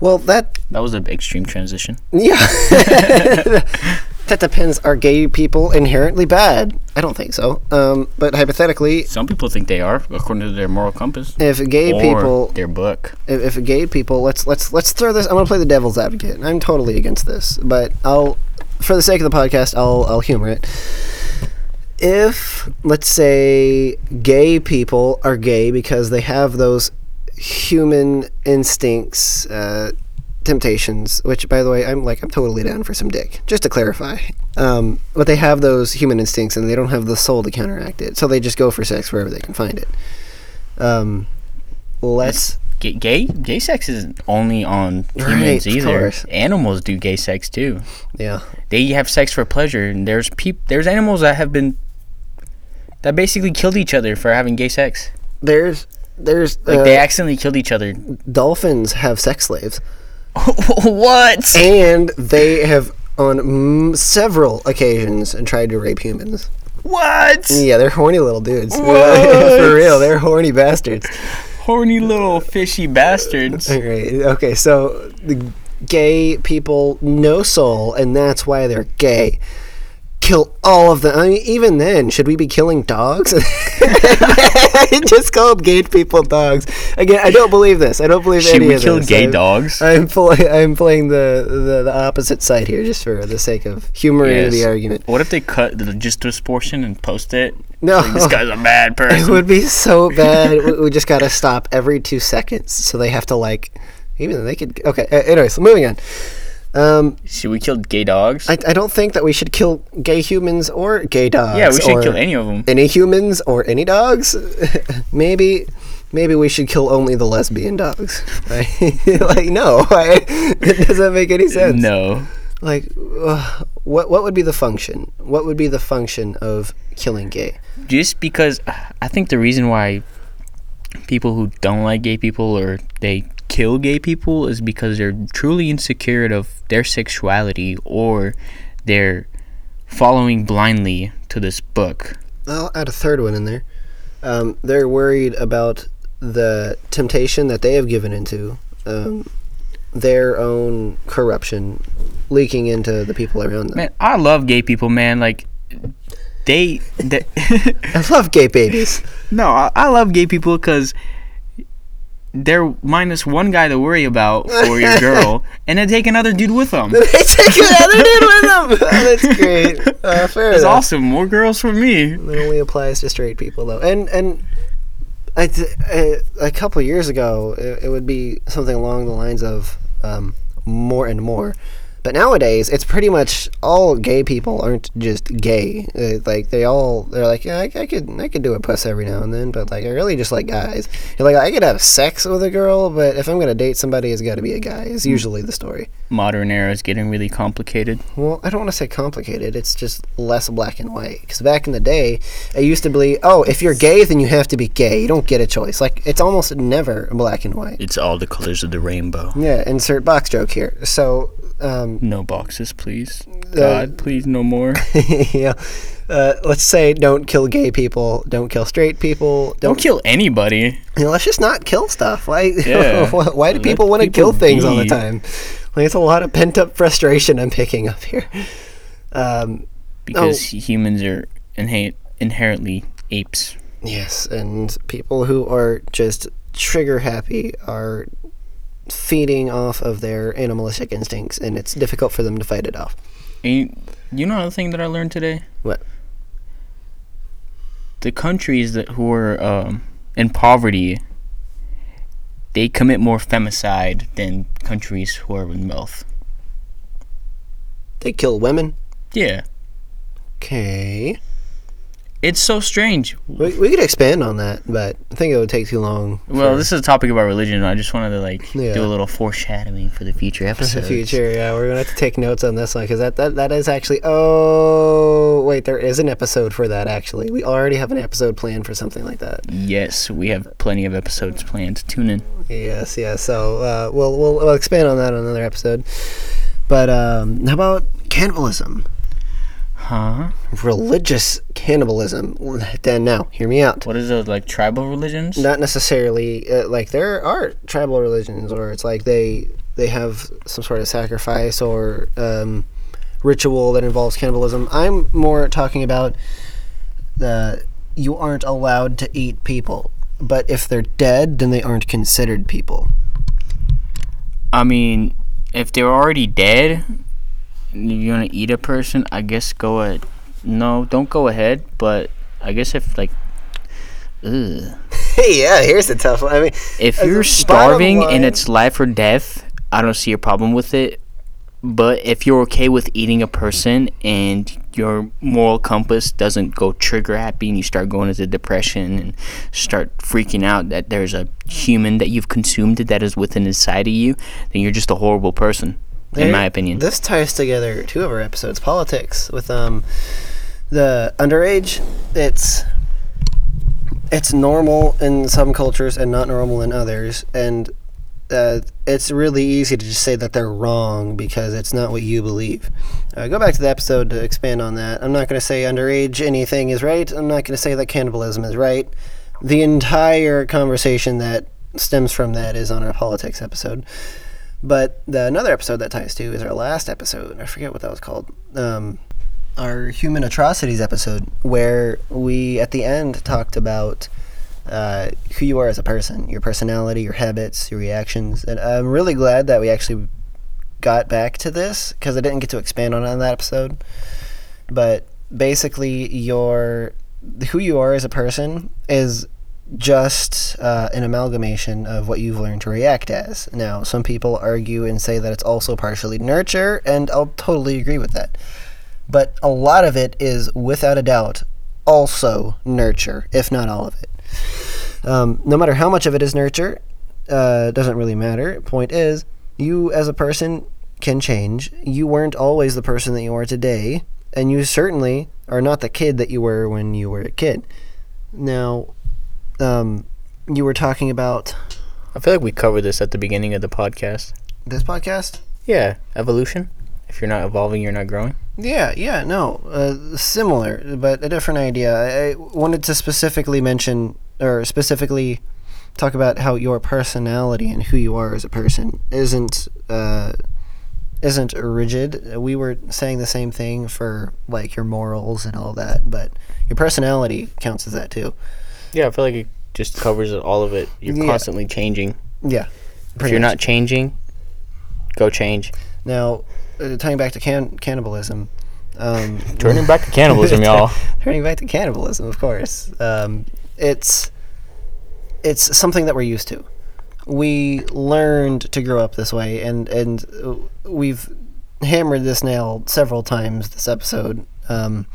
Well, that That was an extreme transition. yeah. that depends. Are gay people inherently bad? I don't think so. Um, but hypothetically, Some people think they are, according to their moral compass. if gay or people their book. if, if gay people let's let's let's throw this i'm going to play the devil's advocate i'm totally against this but i'll for the sake of the podcast i'll i'll humor it if let's say gay people are gay because they have those human instincts uh, temptations which by the way i'm like i'm totally down for some dick just to clarify um, but they have those human instincts and they don't have the soul to counteract it so they just go for sex wherever they can find it Um, let's Gay, gay gay sex isn't only on humans of either. Animals do gay sex too. yeah. They have sex for pleasure, and there's peop- there's animals that have been that basically killed each other for having gay sex. There's there's Like uh, they accidentally killed each other. dolphins have sex slaves, what? and they have on several occasions and tried to rape humans. What? Yeah, they're horny little dudes. For real, they're horny bastards. Horny little fishy bastards. Right. Okay. So the gay people, no soul, and that's why they're gay. Kill all of them. I mean, even then, should we be killing dogs? Just called gay people dogs. Again, I don't believe this. I don't believe Should any we of kill this. gay I'm- dogs? I'm playing. I'm playing the, the the opposite side here, just for the sake of humoring Yes. the argument. What if they cut the, just this portion and post it? No, Like, this guy's a bad person. it would be so bad. we, we just gotta stop every two seconds, so they have to like. Even they could. Okay. Anyways, moving on. Um, Should we kill gay dogs? I, I don't think that we should kill gay humans or gay dogs. yeah, we should kill any of them. any humans or any dogs. maybe maybe we should kill only the lesbian dogs. Right? like no, I, it doesn't make any sense. No. Like uh, what what would be the function? What would be the function of killing gay? just because I think the reason why people who don't like gay people or they kill gay people is because they're truly insecure of their sexuality or they're following blindly to this book. I'll add a third one in there. Um, they're worried about the temptation that they have given into, um, their own corruption leaking into the people around them. Man, I love gay people, man. Like they, they I love gay babies. no, I, I love gay people because they're minus one guy to worry about for your girl, and then take another dude with them. they take another dude with them. Oh, that's great. Uh, fair It's enough. awesome. More girls for me. It only applies to straight people, though. And and I a couple years ago, it, it would be something along the lines of um, more and more. But nowadays, it's pretty much all gay people aren't just gay. Uh, like they all, they're like, yeah, I, I could, I could do a puss every now and then, but like I really just like guys. You're like, I could have sex with a girl, but if I'm gonna date somebody, it's got to be a guy. Is usually the story. Modern era is getting really complicated. Well, I don't want to say complicated. It's just less black and white. Because back in the day, it used to be, oh, if you're gay, then you have to be gay. You don't get a choice. Like it's almost never black and white. It's all the colors of the rainbow. Yeah. Insert box joke here. So, um, No boxes, please. God, please, no more. yeah. Uh, let's say don't kill gay people. Don't kill straight people. Don't Don't. kill anybody. You know, let's just not kill stuff. Why? Yeah. why, do Let people want to kill things all the time? Like it's a lot of pent up frustration I'm picking up here. Um, Because humans are inha- inherently apes. Yes, and people who are just trigger happy are feeding off of their animalistic instincts, and it's difficult for them to fight it off. And you, you know another thing that I learned today? What? The countries that who are um, in poverty, they commit more femicide than countries who are in wealth. They kill women. Yeah, Okay. It's so strange. We, we could expand on that, but I think it would take too long. Well, this is a topic about religion. I just wanted to like Yeah. do a little foreshadowing for the future for episodes. the future, yeah, we're gonna have to take notes on this one because that, that that is actually. Oh, wait, there is an episode for that. Actually, we already have an episode planned for something like that. Yes, we have plenty of episodes planned. Tune in. Yes, yes. So uh, we'll, we'll we'll expand on that on another episode. But um, how about cannibalism? Huh? Religious cannibalism. Then now, hear me out. What is those like tribal religions? Not necessarily uh, like there are tribal religions, or it's like they they have some sort of sacrifice or um, ritual that involves cannibalism. I'm more talking about the you aren't allowed to eat people, but if they're dead, then they aren't considered people. I mean, if they're already dead, and you want to eat a person, I guess go ahead. No, don't go ahead. But I guess if like, ugh. yeah, here's the tough one. I mean, if you're starving line- and it's life or death, I don't see a problem with it. But if you're okay with eating a person and your moral compass doesn't go trigger happy and you start going into depression and start freaking out that there's a human that you've consumed that is within inside of you, then you're just a horrible person, in my opinion. This ties together two of our episodes, politics, with um the underage. It's it's normal in some cultures and not normal in others, and uh, it's really easy to just say that they're wrong because it's not what you believe. Uh, go back to the episode to expand on that. I'm not going to say underage anything is right. I'm not going to say that cannibalism is right. The entire conversation that stems from that is on our politics episode. But the another episode that ties to is our last episode. I forget what that was called. Um, our human atrocities episode, where we at the end talked about uh, who you are as a person, your personality, your habits, your reactions, and I'm really glad that we actually got back to this because I didn't get to expand on it on that episode. But basically, your who you are as a person is just uh, an amalgamation of what you've learned to react as. Now, some people argue and say that it's also partially nurture, and I'll totally agree with that. But a lot of it is, without a doubt, also nurture, if not all of it. Um, no matter how much of it is nurture, uh, doesn't really matter. Point is, you as a person can change. You weren't always the person that you are today, and you certainly are not the kid that you were when you were a kid. Now, um, you were talking about I feel like we covered this at the beginning of the podcast. this podcast. Yeah, evolution. If you're not evolving, you're not growing. Yeah, yeah, no, uh, similar, but a different idea. I, I wanted to specifically mention, or specifically talk about how your personality and who you are as a person isn't uh, isn't rigid. We were saying the same thing for like your morals and all that, but your personality counts as that too. Yeah, I feel like it just covers all of it. You're Yeah. constantly changing. Yeah. If you're much. not changing, go change. now, uh, tying back to can- cannibalism. Um, Turning back to cannibalism, y'all. turning back to cannibalism, of course. Um, it's it's something that we're used to. We learned to grow up this way, and and uh, we've hammered this nail several times this episode. Um,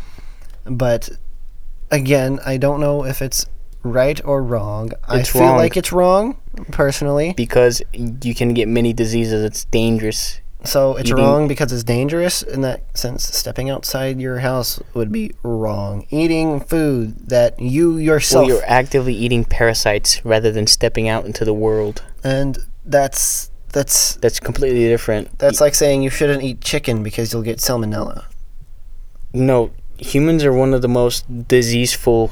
but again, I don't know if it's right or wrong. I feel wrong. like it's wrong, personally. Because you can get many diseases. It's dangerous. So it's Eating- wrong because it's dangerous in that sense. Stepping outside your house would be wrong. Eating food that you So yourself you're actively eating parasites rather than stepping out into the world. and that's that's That's completely different. that's like saying you shouldn't eat chicken because you'll get salmonella. No, humans are one of the most diseaseful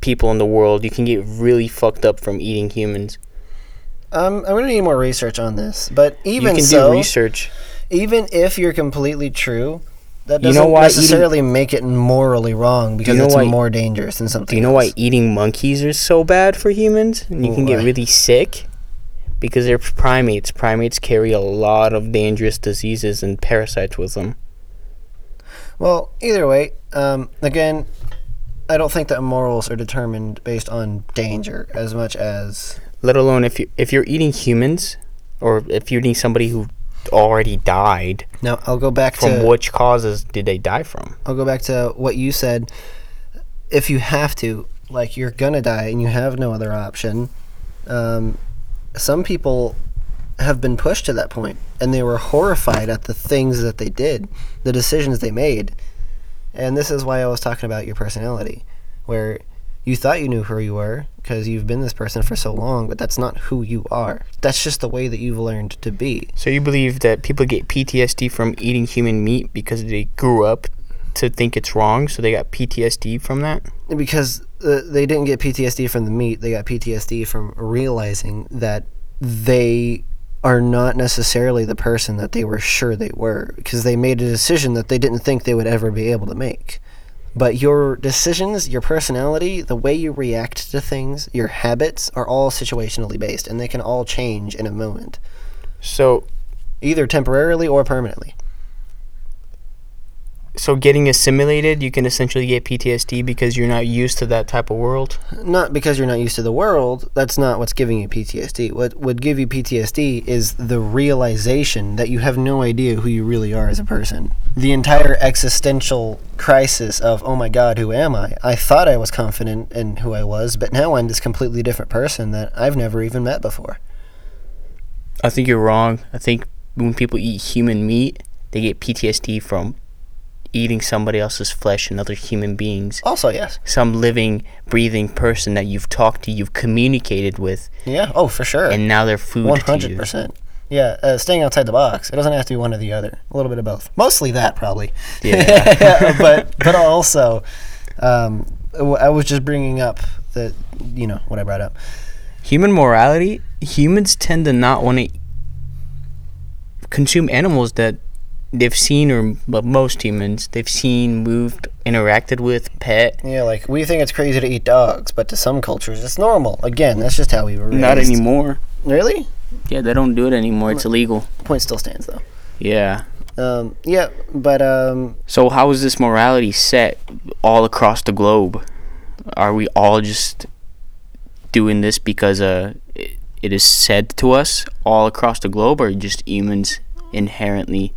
people in the world. You can get really fucked up from eating humans. Um, I'm gonna need more research on this, but You even can so, do research. even if you're completely true, that You know doesn't eating- necessarily make it morally wrong because you know it's why- more dangerous than something. Do you know why eating monkeys is so bad for humans? And you can get really sick? Because they're primates. Primates carry a lot of dangerous diseases and parasites with them. Well, either way, um, again, I don't think that morals are determined based on danger as much as Let alone if you if you're eating humans, or if you're eating somebody who already died. now. I'll go back From to which causes did they die from? I'll go back to what you said. If you have to, like you're gonna die and you have no other option, um, some people have been pushed to that point and they were horrified at the things that they did, the decisions they made. And this is why I was talking about your personality, where you thought you knew who you were because you've been this person for so long, but that's not who you are. That's just the way that you've learned to be. So you believe that people get PTSD from eating human meat because they grew up to think it's wrong, so they got PTSD from that? because uh, they didn't get PTSD from the meat. They got PTSD from realizing that they are not necessarily the person that they were sure they were because they made a decision that they didn't think they would ever be able to make. But your decisions, your personality, the way you react to things, your habits are all situationally based and they can all change in a moment, So either temporarily or permanently. So getting assimilated, you can essentially get PTSD because you're not used to that type of world. Not because you're not used to the world. That's not what's giving you PTSD. What would give you PTSD is the realization that you have no idea who you really are as a person. The entire existential crisis of, oh my God, who am I? I thought I was confident in who I was, but now I'm this completely different person that I've never even met before. I think you're wrong. I think when people eat human meat, they get PTSD from eating somebody else's flesh and other human beings. Also, yes. Some living, breathing person that you've talked to, you've communicated with, Yeah, oh, for sure. and now they're food One hundred percent. Yeah, uh, staying outside the box. It doesn't have to be one or the other. A little bit of both. Mostly that, probably. Yeah. but but also, um, I was just bringing up the you know what I brought up. Human morality, humans tend to not want to consume animals that they've seen, or but most humans, they've seen, moved, interacted with, pet. Yeah, like we think it's crazy to eat dogs, but to some cultures it's normal. Again, that's just how we were raised. Not anymore. Really? Yeah, they don't do it anymore. It's illegal. Point still stands though. Yeah. Um, yeah, but um, So how is this morality set all across the globe? Are we all just doing this because uh it, it is said to us all across the globe, or just humans inherently?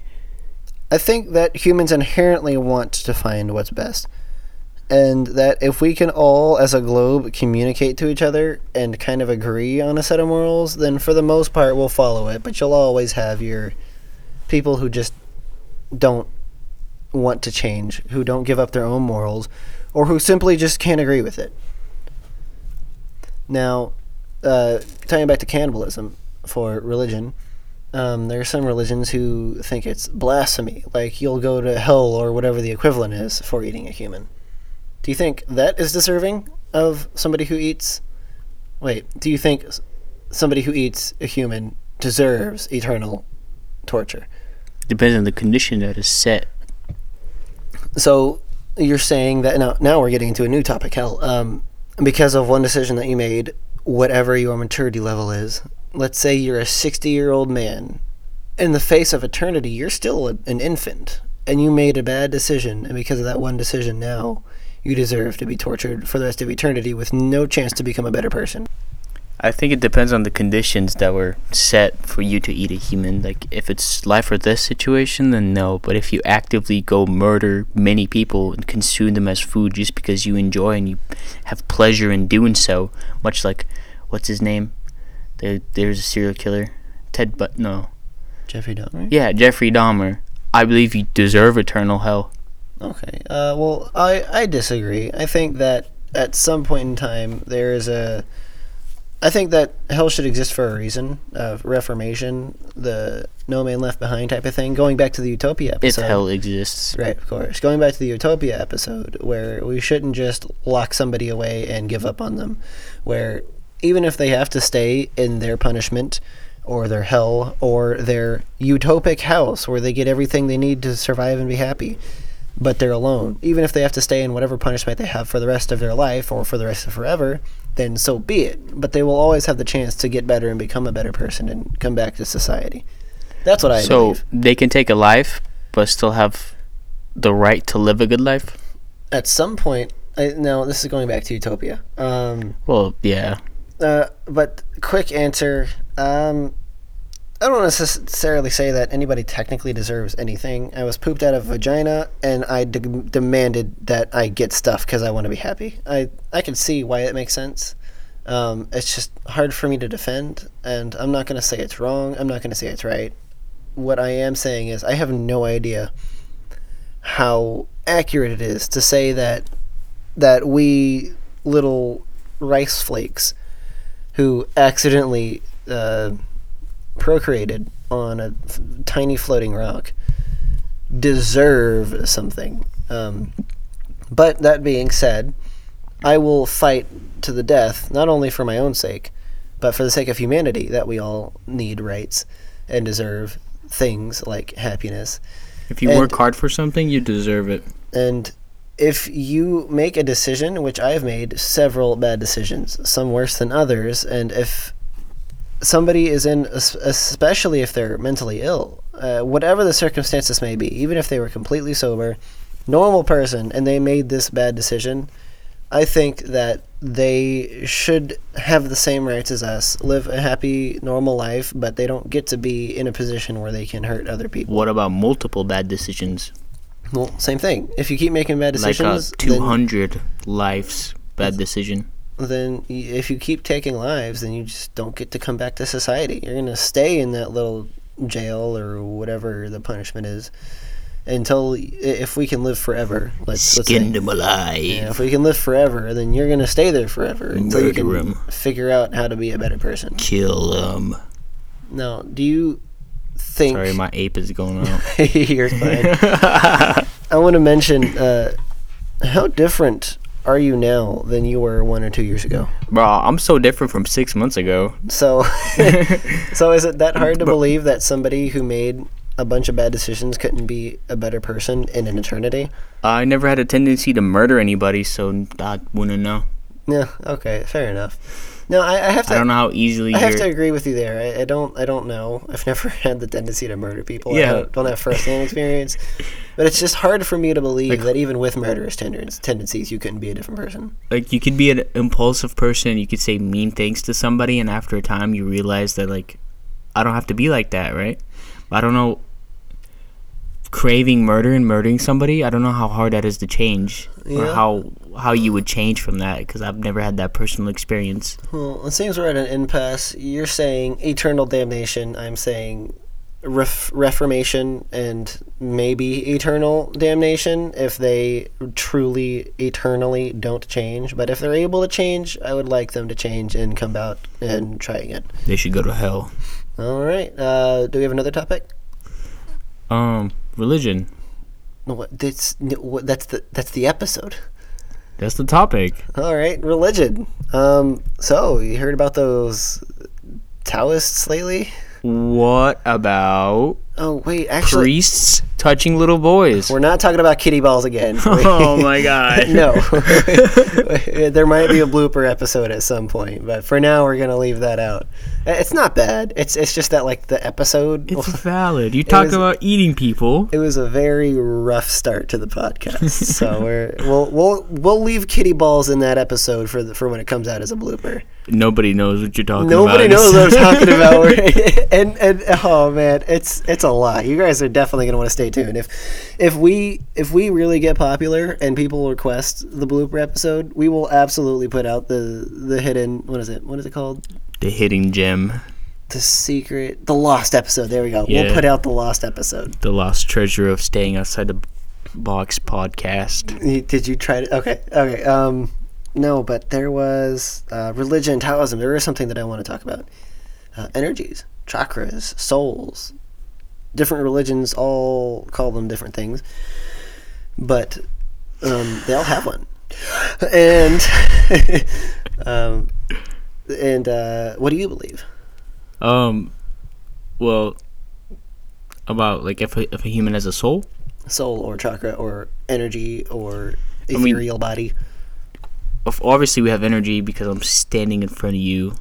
I think that humans inherently want to find what's best. And that if we can all, as a globe, communicate to each other and kind of agree on a set of morals, then for the most part we'll follow it. But you'll always have your people who just don't want to change, who don't give up their own morals, or who simply just can't agree with it. Now, uh, tying back to cannibalism for religion, um, there are some religions who think it's blasphemy, like you'll go to hell or whatever the equivalent is for eating a human. Do you think that is deserving of somebody who eats? Wait, do you think somebody who eats a human deserves eternal torture? Depends on the condition that is set. So you're saying that now? Now we're getting into a new topic, hell. Um, because of one decision that you made, whatever your maturity level is. Let's say you're a 60 year old man. In the face of eternity, you're still an infant, and you made a bad decision, and because of that one decision, now you deserve to be tortured for the rest of eternity with no chance to become a better person. I think it depends on the conditions that were set for you to eat a human. Like if it's life or death situation, then no. But if you actively go murder many people and consume them as food just because you enjoy and you have pleasure in doing so, much like what's his name? There, there's a serial killer, Ted. But no, Jeffrey Dahmer. yeah, Jeffrey Dahmer. I believe you deserve eternal hell. Okay. Uh, well, I I disagree. I think that at some point in time there is a. I think that hell should exist for a reason, uh, reformation, the no man left behind type of thing. Going back to the utopia If episode. hell exists. Right, of course. Going back to the Utopia episode, where we shouldn't just lock somebody away and give up on them, where even if they have to stay in their punishment or their hell or their utopic house where they get everything they need to survive and be happy, but they're alone, even if they have to stay in whatever punishment they have for the rest of their life or for the rest of forever, then so be it. But they will always have the chance to get better and become a better person and come back to society. That's what I so believe. they can take a life, but still have the right to live a good life. at some point I, now this is going back to utopia um, Well, yeah. Uh, but quick answer um, i don't necessarily say that anybody technically deserves anything. I was pooped out of vagina and i de- demanded that i get stuff because i want to be happy. I i can see why it makes sense. Um, it's just hard for me to defend and i'm not going to say it's wrong. I'm not going to say it's right. What i am saying is i have no idea how accurate it is to say that that we little rice flakes who accidentally uh, procreated on a f- tiny floating rock deserve something. Um, but that being said, I will fight to the death, not only for my own sake, but for the sake of humanity, that we all need rights and deserve things like happiness. If you And- work hard for something, you deserve it. And if you make a decision, which I've made several bad decisions, some worse than others, and if somebody is in, especially if they're mentally ill, uh, whatever the circumstances may be, even if they were completely sober, normal person and they made this bad decision, I think that they should have the same rights as us, live a happy, normal life, but they don't get to be in a position where they can hurt other people. What about multiple bad decisions? Well, same thing. If you keep making bad decisions, then, 200 lives bad decision. then if you keep taking lives, then you just don't get to come back to society. You're gonna stay in that little jail or whatever the punishment is until if we can live forever. Let's, say. Them alive. Yeah, if we can live forever, then you're gonna stay there forever until you can Murder 'em. figure out how to be a better person. Kill them. Now, do you think Sorry, my ape is going out. you're fine? I want to mention uh, how different are you now than you were one or two years ago? Bro, I'm so different from six months ago. So, so is it that hard to believe that somebody who made a bunch of bad decisions couldn't be a better person in an eternity? I never had a tendency to murder anybody, so I wouldn't know. Yeah. Okay. Fair enough. No, I, I have to. I don't know how easily I have to agree with you there. I, I don't. I don't know. I've never had the tendency to murder people. I Yeah. don't, don't have firsthand experience, but it's just hard for me to believe that even with murderous tendencies, you couldn't be a different person. like you could be an impulsive person you could say mean things to somebody and after a time you realize that like i don't have to be like that right i don't know craving murder and murdering somebody i don't know how hard that is to change or how how you would change from that because i've never had that personal experience Well, it seems we're at an impasse. You're saying eternal damnation. I'm saying ref- reformation and maybe eternal damnation if they truly eternally don't change. But if they're able to change, I would like them to change and come out and try again. they should go to hell All right. Uh, do we have another topic? um religion No, What, that's, that's the that's the episode. that's the topic All right, religion. Um, so you heard about those Taoists lately? what about Oh wait, actually, priests touching little boys we're not talking about kitty balls again. oh my god no, there might be a blooper episode at some point, but for now we're gonna leave that out. It's not bad. It's it's just that like the episode. it's valid you talk was- about eating people it was a very rough start to the podcast, so we're we'll we'll we'll leave kitty balls in that episode for the, for when it comes out as a blooper. Nobody knows what you're talking Nobody about. Nobody knows what I'm talking about. And and oh man, it's it's a lot. You guys are definitely gonna want to stay tuned. If if we if we really get popular and people request the blooper episode, we will absolutely put out the the hidden what is it? What is it called? the hidden gem, The secret, the lost episode. There we go. We'll put out the lost episode. the lost treasure of staying outside the box podcast. Did you try to? Okay, okay. Um, no, but there was uh, religion, Taoism. There is something that I want to talk about. Uh, energies, chakras, souls. Different religions all call them different things, but um, they all have one. And um, and uh, what do you believe? Um, well, about like if a, if a human has a soul, Soul or chakra or energy or mean- ethereal body? obviously we have energy because I'm standing in front of you,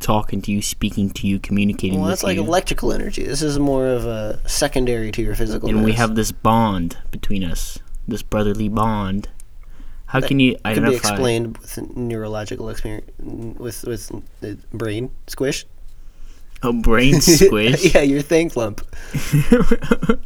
talking to you, speaking to you, communicating Well, that's like you, electrical energy. This is more of a secondary to your physical. and we have this bond between us, this brotherly bond. How can you could be explained with neurological experience with with the brain squish. A brain squish. yeah, your thing lump.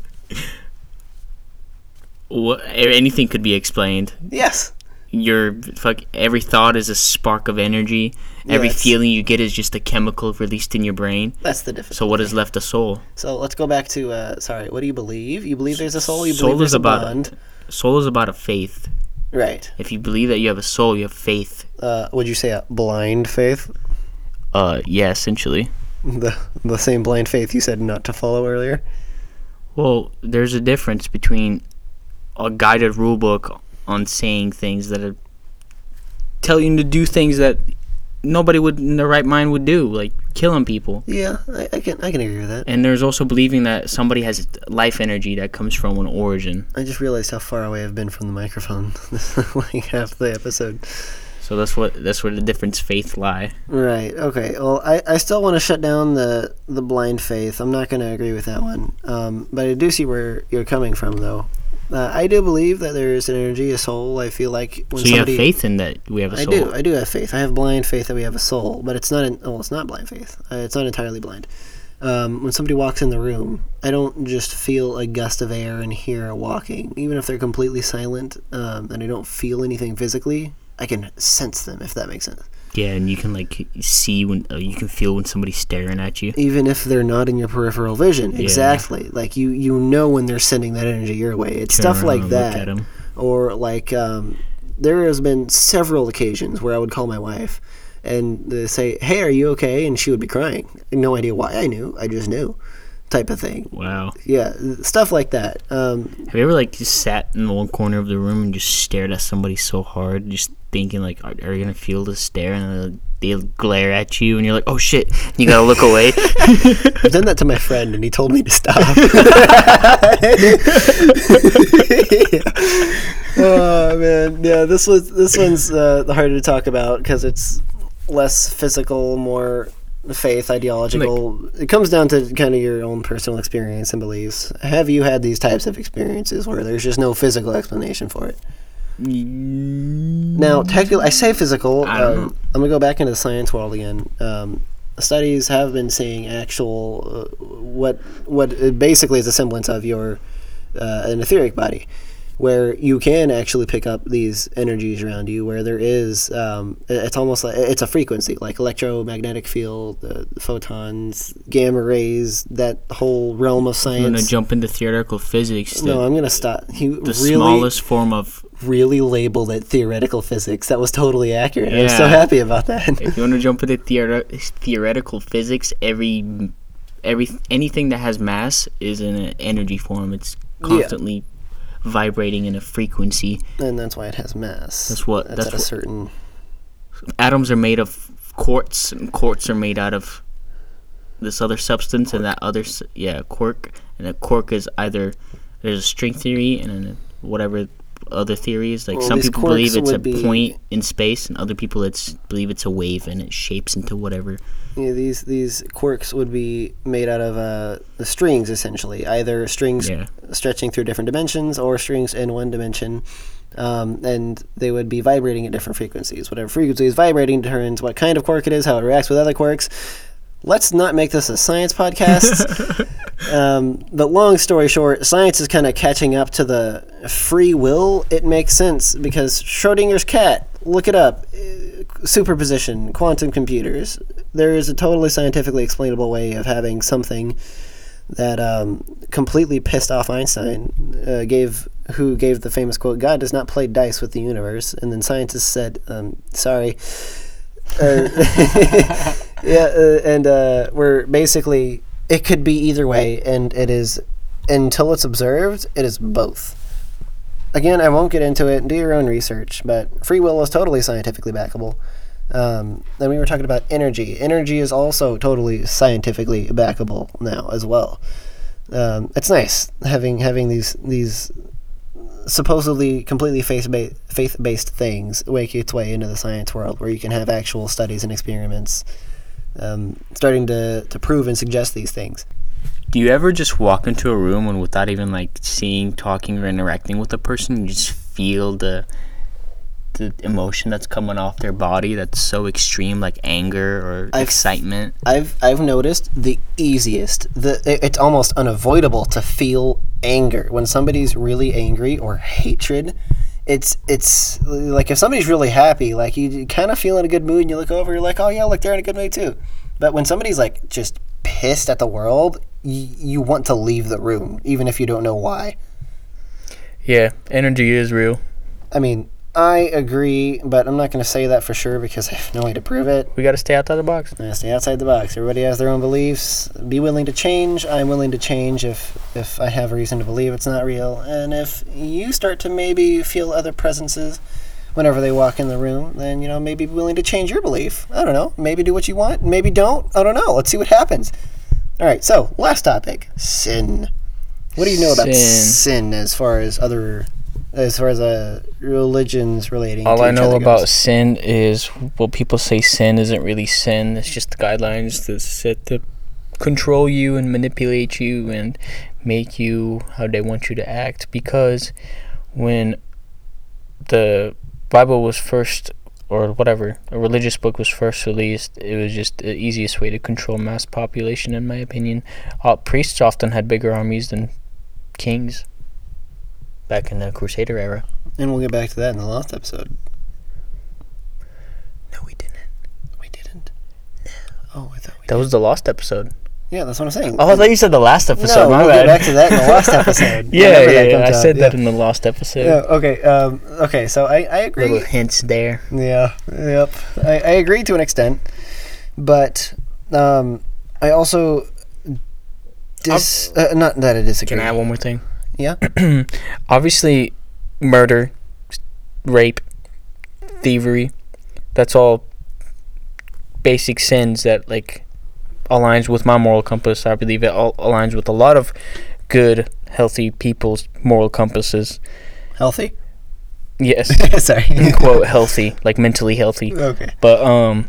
what, anything could be explained. Yes. Your fuck every thought is a spark of energy. Every feeling you get is just a chemical released in your brain. That's the difference. So what is left a soul? So let's go back to uh, sorry. What do you believe? You believe there's a soul. You Soul believe there's is a about- bond. Soul is about a faith. Right. If you believe that you have a soul, you have faith. Uh, would you say a blind faith? Uh, yeah, essentially. The the same blind faith you said not to follow earlier. Well, there's a difference between a guided rule book on saying things that are telling you to do things that nobody would in their right mind would do, like killing people. Yeah, I, I can I can agree with that. And there's also believing that somebody has life energy that comes from an origin. I just realized how far away I've been from the microphone. This like half the episode. So that's what that's where the difference faith lie. Right. Okay. Well, I, I still want to shut down the the blind faith. I'm not going to agree with that one. Um, but I do see where you're coming from, though. Uh, I do believe that there is an energy, a soul. I feel like when So you have faith in that we have a soul. I do. I do have faith. I have blind faith that we have a soul, but it's not. In, oh, it's not blind faith. Uh, it's not entirely blind. Um, when somebody walks in the room, I don't just feel a gust of air and hear a walking, even if they're completely silent um, and I don't feel anything physically. I can sense them, if that makes sense. Yeah, and you can like see when uh, you can feel when somebody's staring at you. Even if they're not in your peripheral vision, exactly. Like you, you know when they're sending that energy your way. It's Turn stuff like that. or like um, there has been several occasions where I would call my wife and they say, "Hey, are you okay?" and she would be crying. No idea why I knew. I just knew, type of thing. Wow. Yeah, stuff like that. Um, Have you ever like just sat in the one corner of the room and just stared at somebody so hard, just thinking like, are, are you gonna feel the stare and they glare at you, and you're like, oh shit, you gotta look away. I've done that to my friend, and he told me to stop. oh man, yeah. This was this one's uh, the harder to talk about because it's less physical, more faith, ideological. it comes down to kind of your own personal experience and beliefs. Have you had these types of experiences where there's just no physical explanation for it? Now, technically, I say physical. I um. I'm gonna go back into the science world again. Um, studies have been seeing actual uh, what what basically is a semblance of your uh, an etheric body, where you can actually pick up these energies around you. Where there is, um, it's almost like it's a frequency, like electromagnetic field, uh, photons, gamma rays, that whole realm of science. I'm gonna science. jump into theoretical physics. No, I'm gonna stop. You the really, smallest form of. really labeled it theoretical physics. That was totally accurate. I'm so happy about that. If you want to jump into theore- theoretical physics, every every anything that has mass is in an energy form. It's Yeah. Vibrating in a frequency. and that's why it has mass. That's what- That's, that's at a certain. atoms are made of quarks and quarks are made out of this other substance and that other yeah quark and a quark is either there's a string theory and then whatever other theories like Well, some people believe it's a be- point in space and other people it's believe it's a wave and it shapes into whatever know, these these quarks would be made out of uh, the strings essentially, either strings Yeah. stretching through different dimensions or strings in one dimension, um, and they would be vibrating at different frequencies. Whatever frequency is vibrating determines what kind of quark it is, how it reacts with other quarks. Let's not make this a science podcast. um, but long story short, science is kind of catching up to the free will. It makes sense because Schrodinger's cat. Look it up. Uh, Superposition, quantum computers. There is a totally scientifically explainable way of having something that um, completely pissed off Einstein. Uh, gave who gave the famous quote, "God does not play dice with the universe," and then scientists said, um, "Sorry." Uh, yeah, uh, and uh, we're basically it could be either way, and it is until it's observed, it is both. Again, I won't get into it. Do your own research, but free will is totally scientifically backable. Um, then we were talking about energy. Energy is also totally scientifically backable now as well. Um, it's nice having having these these supposedly completely faith ba- faith based things make its way into the science world, where you can have actual studies and experiments um, starting to to prove and suggest these things. do you ever just walk into a room and without even like seeing talking or interacting with a person you just feel the the emotion that's coming off their body that's so extreme like anger or I've- excitement I've I've noticed the easiest. The it's almost unavoidable to feel anger when somebody's really angry or hatred. It's it's like if somebody's really happy, like you kind of feel in a good mood, and you look over, you're like, oh yeah, look, they're in a good mood too. But when somebody's like just pissed at the world, y- you want to leave the room, even if you don't know why. yeah energy is real I mean, I agree, but I'm not going to say that for sure because I have no way to prove it. we gotta stay outside the box Yeah, stay outside the box. Everybody has their own beliefs. Be willing to change. I'm willing to change if if I have reason to believe it's not real, and if you start to maybe feel other presences whenever they walk in the room, then you know maybe be willing to change your belief. I don't know. Maybe do what you want. Maybe don't. I don't know. Let's see what happens. All right. So last topic: sin. What do you know about Sin. sin as far as other as far as uh, religions relating? All I know about sin is well, people say sin isn't really sin. It's just the guidelines to set to control you and manipulate you and make you how they want you to act because when the Bible was first or whatever a religious book was first released it was just the easiest way to control mass population in my opinion uh, priests often had bigger armies than kings back in the crusader era And we'll get back to that in the last episode. no we didn't We didn't. No. Oh, I thought we that was the last episode Yeah, that's what I'm saying. oh i thought you said the last episode no, my we'll bad get back to that in the last episode. yeah whenever yeah, yeah i said that yeah. in the last episode Yeah, okay. Um, okay, so I, I agree. little hints there Yeah, yep. I, I agree to an extent, but um, I also dis uh, not that I disagree. can i add one more thing Yeah. obviously murder rape thievery that's all basic sins that like aligns with my moral compass i believe it all aligns with a lot of good healthy people's moral compasses Healthy. yes Sorry. quote healthy like mentally healthy okay. but um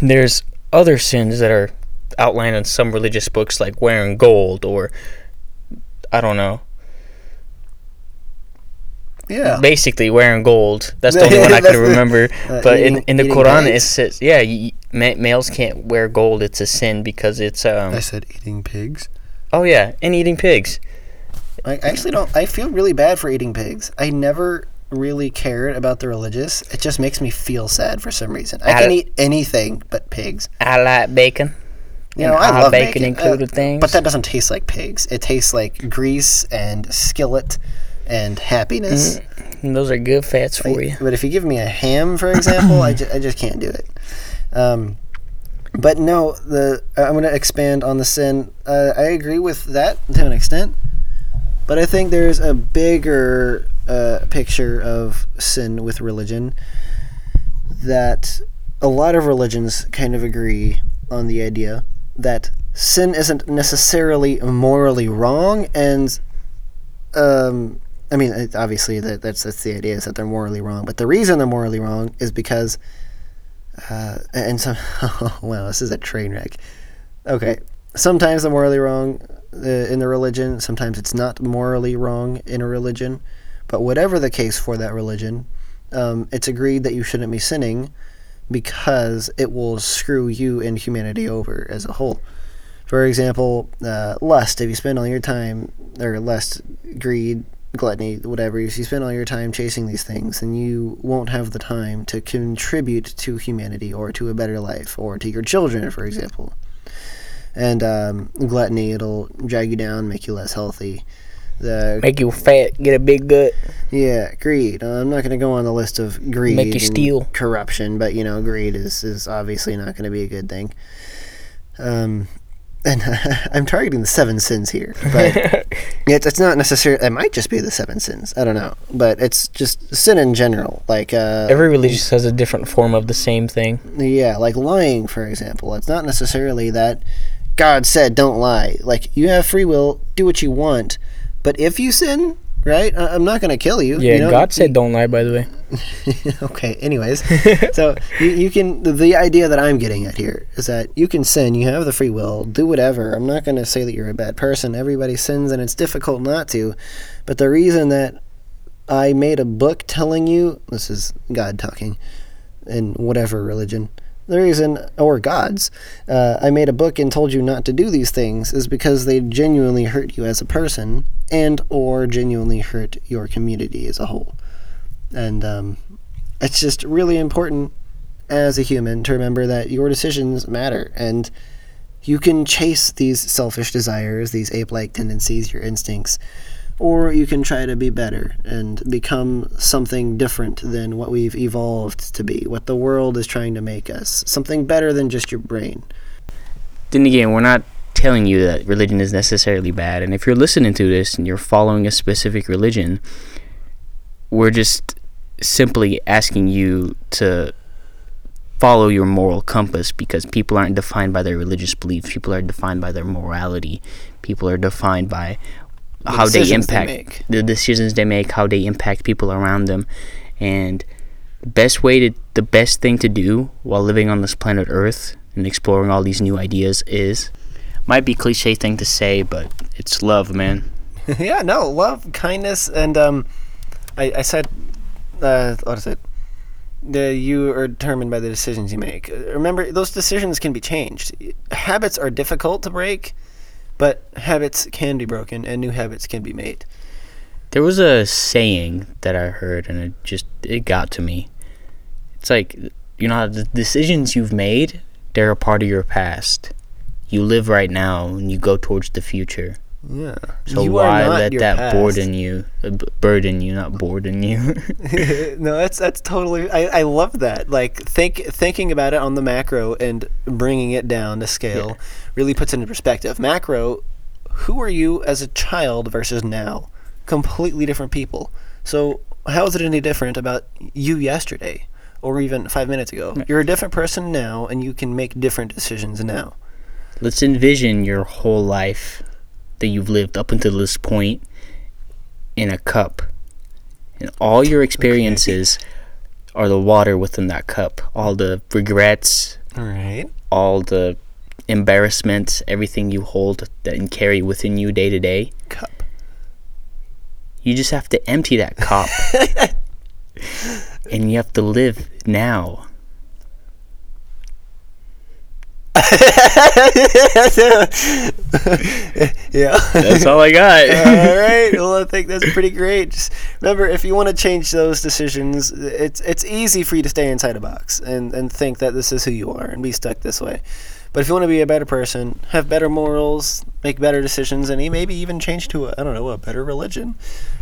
there's other sins that are outlined in some religious books like wearing gold or i don't know Yeah. basically wearing gold. That's the only one I can remember. Uh, but in, eating- in the eating Quran, it says, yeah, y ma- males can't wear gold. It's a sin because it's um. I said eating pigs. Oh yeah, and eating pigs. I I actually don't. I feel really bad for eating pigs. I never really cared about the religious. It just makes me feel sad for some reason. I I- can eat anything but pigs. I like bacon. You know, I love bacon, bacon, uh, included things. But that doesn't taste like pigs. It tastes like grease and skillet and happiness. And those are good fats for Like, you. But if you give me a ham, for example, I, ju- I just can't do it. Um, but no, the I'm going to expand on the sin. Uh, I agree with that to an extent, but I think there's a bigger uh, picture of sin with religion that a lot of religions kind of agree on the idea that sin isn't necessarily morally wrong and um, I mean, obviously that that's that's the idea is that they're morally wrong, but the reason they're morally wrong is because, uh, and some, wow, this is a train wreck. Okay, sometimes they're morally wrong uh, in the religion. Sometimes it's not morally wrong in a religion, but whatever the case for that religion, um, it's agreed that you shouldn't be sinning because it will screw you and humanity over as a whole. For example, uh, lust. If you spend all your time, or lust, greed, gluttony, whatever, if you spend all your time chasing these things, then you won't have the time to contribute to humanity or to a better life or to your children, for example. And um, gluttony, it'll drag you down, make you less healthy. The Make you fat, get a big gut. yeah, greed. Uh, I'm not going to go on the list of greed. Make you and steal. Corruption, but you know, greed is, is obviously not going to be a good thing. Um, and I'm targeting the seven sins here, but it's, it's not necessarily. It might just be the seven sins. I don't know, but it's just sin in general. Like uh, Every religion has a different form of the same thing. yeah, like lying, for example. It's not necessarily that God said don't lie. Like you have free will, do what you want, but if you sin, right? I- I'm not going to kill you. Yeah, you know? God said don't lie. By the way. okay anyways so you, you can the, the idea that i'm getting at here is that you can sin you have the free will do whatever i'm not going to say that you're a bad person everybody sins and it's difficult not to but the reason that i made a book telling you this is god talking in whatever religion the reason or gods uh, i made a book and told you not to do these things is because they genuinely hurt you as a person and or genuinely hurt your community as a whole. And um, it's just really important as a human to remember that your decisions matter and you can chase these selfish desires, these ape like tendencies, your instincts, or you can try to be better and become something different than what we've evolved to be, what the world is trying to make us, something better than just your brain. then again, we're not telling you that religion is necessarily bad. And if you're listening to this and you're following a specific religion, we're just simply asking you to follow your moral compass because people aren't defined by their religious beliefs. People are defined by their morality. People are defined by The how they they impact make. the decisions they make, how they impact people around them. And the best way to the best thing to do while living on this planet Earth and exploring all these new ideas is Might be cliche thing to say, but it's love, man. yeah, no, love, kindness, and um, I, I said, uh, what is it? The, you are determined by the decisions you make. Remember, those decisions can be changed. Habits are difficult to break, but habits can be broken, and new habits can be made. There was a saying that I heard, and it just it got to me. It's like you know the decisions you've made, they're a part of your past. You live right now, and you go towards the future. Yeah. So You why let that past. burden you, uh, burden you, not burden you? no, that's that's totally. I, I love that. Like think thinking about it on the macro and bringing it down to scale really puts it into perspective. Macro, who are you as a child versus now? Completely different people. So how is it any different about you yesterday or even five minutes ago? You're a different person now, and you can make different decisions now. Let's envision your whole life that you've lived up until this point in a cup. And all your experiences are the water within that cup. All the regrets, All right. all the embarrassments, everything you hold and carry within you day to day. Cup. You just have to empty that cup. and you have to live now. yeah. That's all I got. all right. Well, I think that's pretty great. Just remember, if you want to change those decisions, it's it's easy for you to stay inside a box and and think that this is who you are and be stuck this way. But if you want to be a better person, have better morals, make better decisions, and maybe even change to a I don't know a better religion.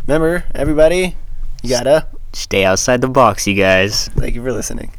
Remember, everybody, you gotta. Stay outside the box, you guys. Thank you for listening.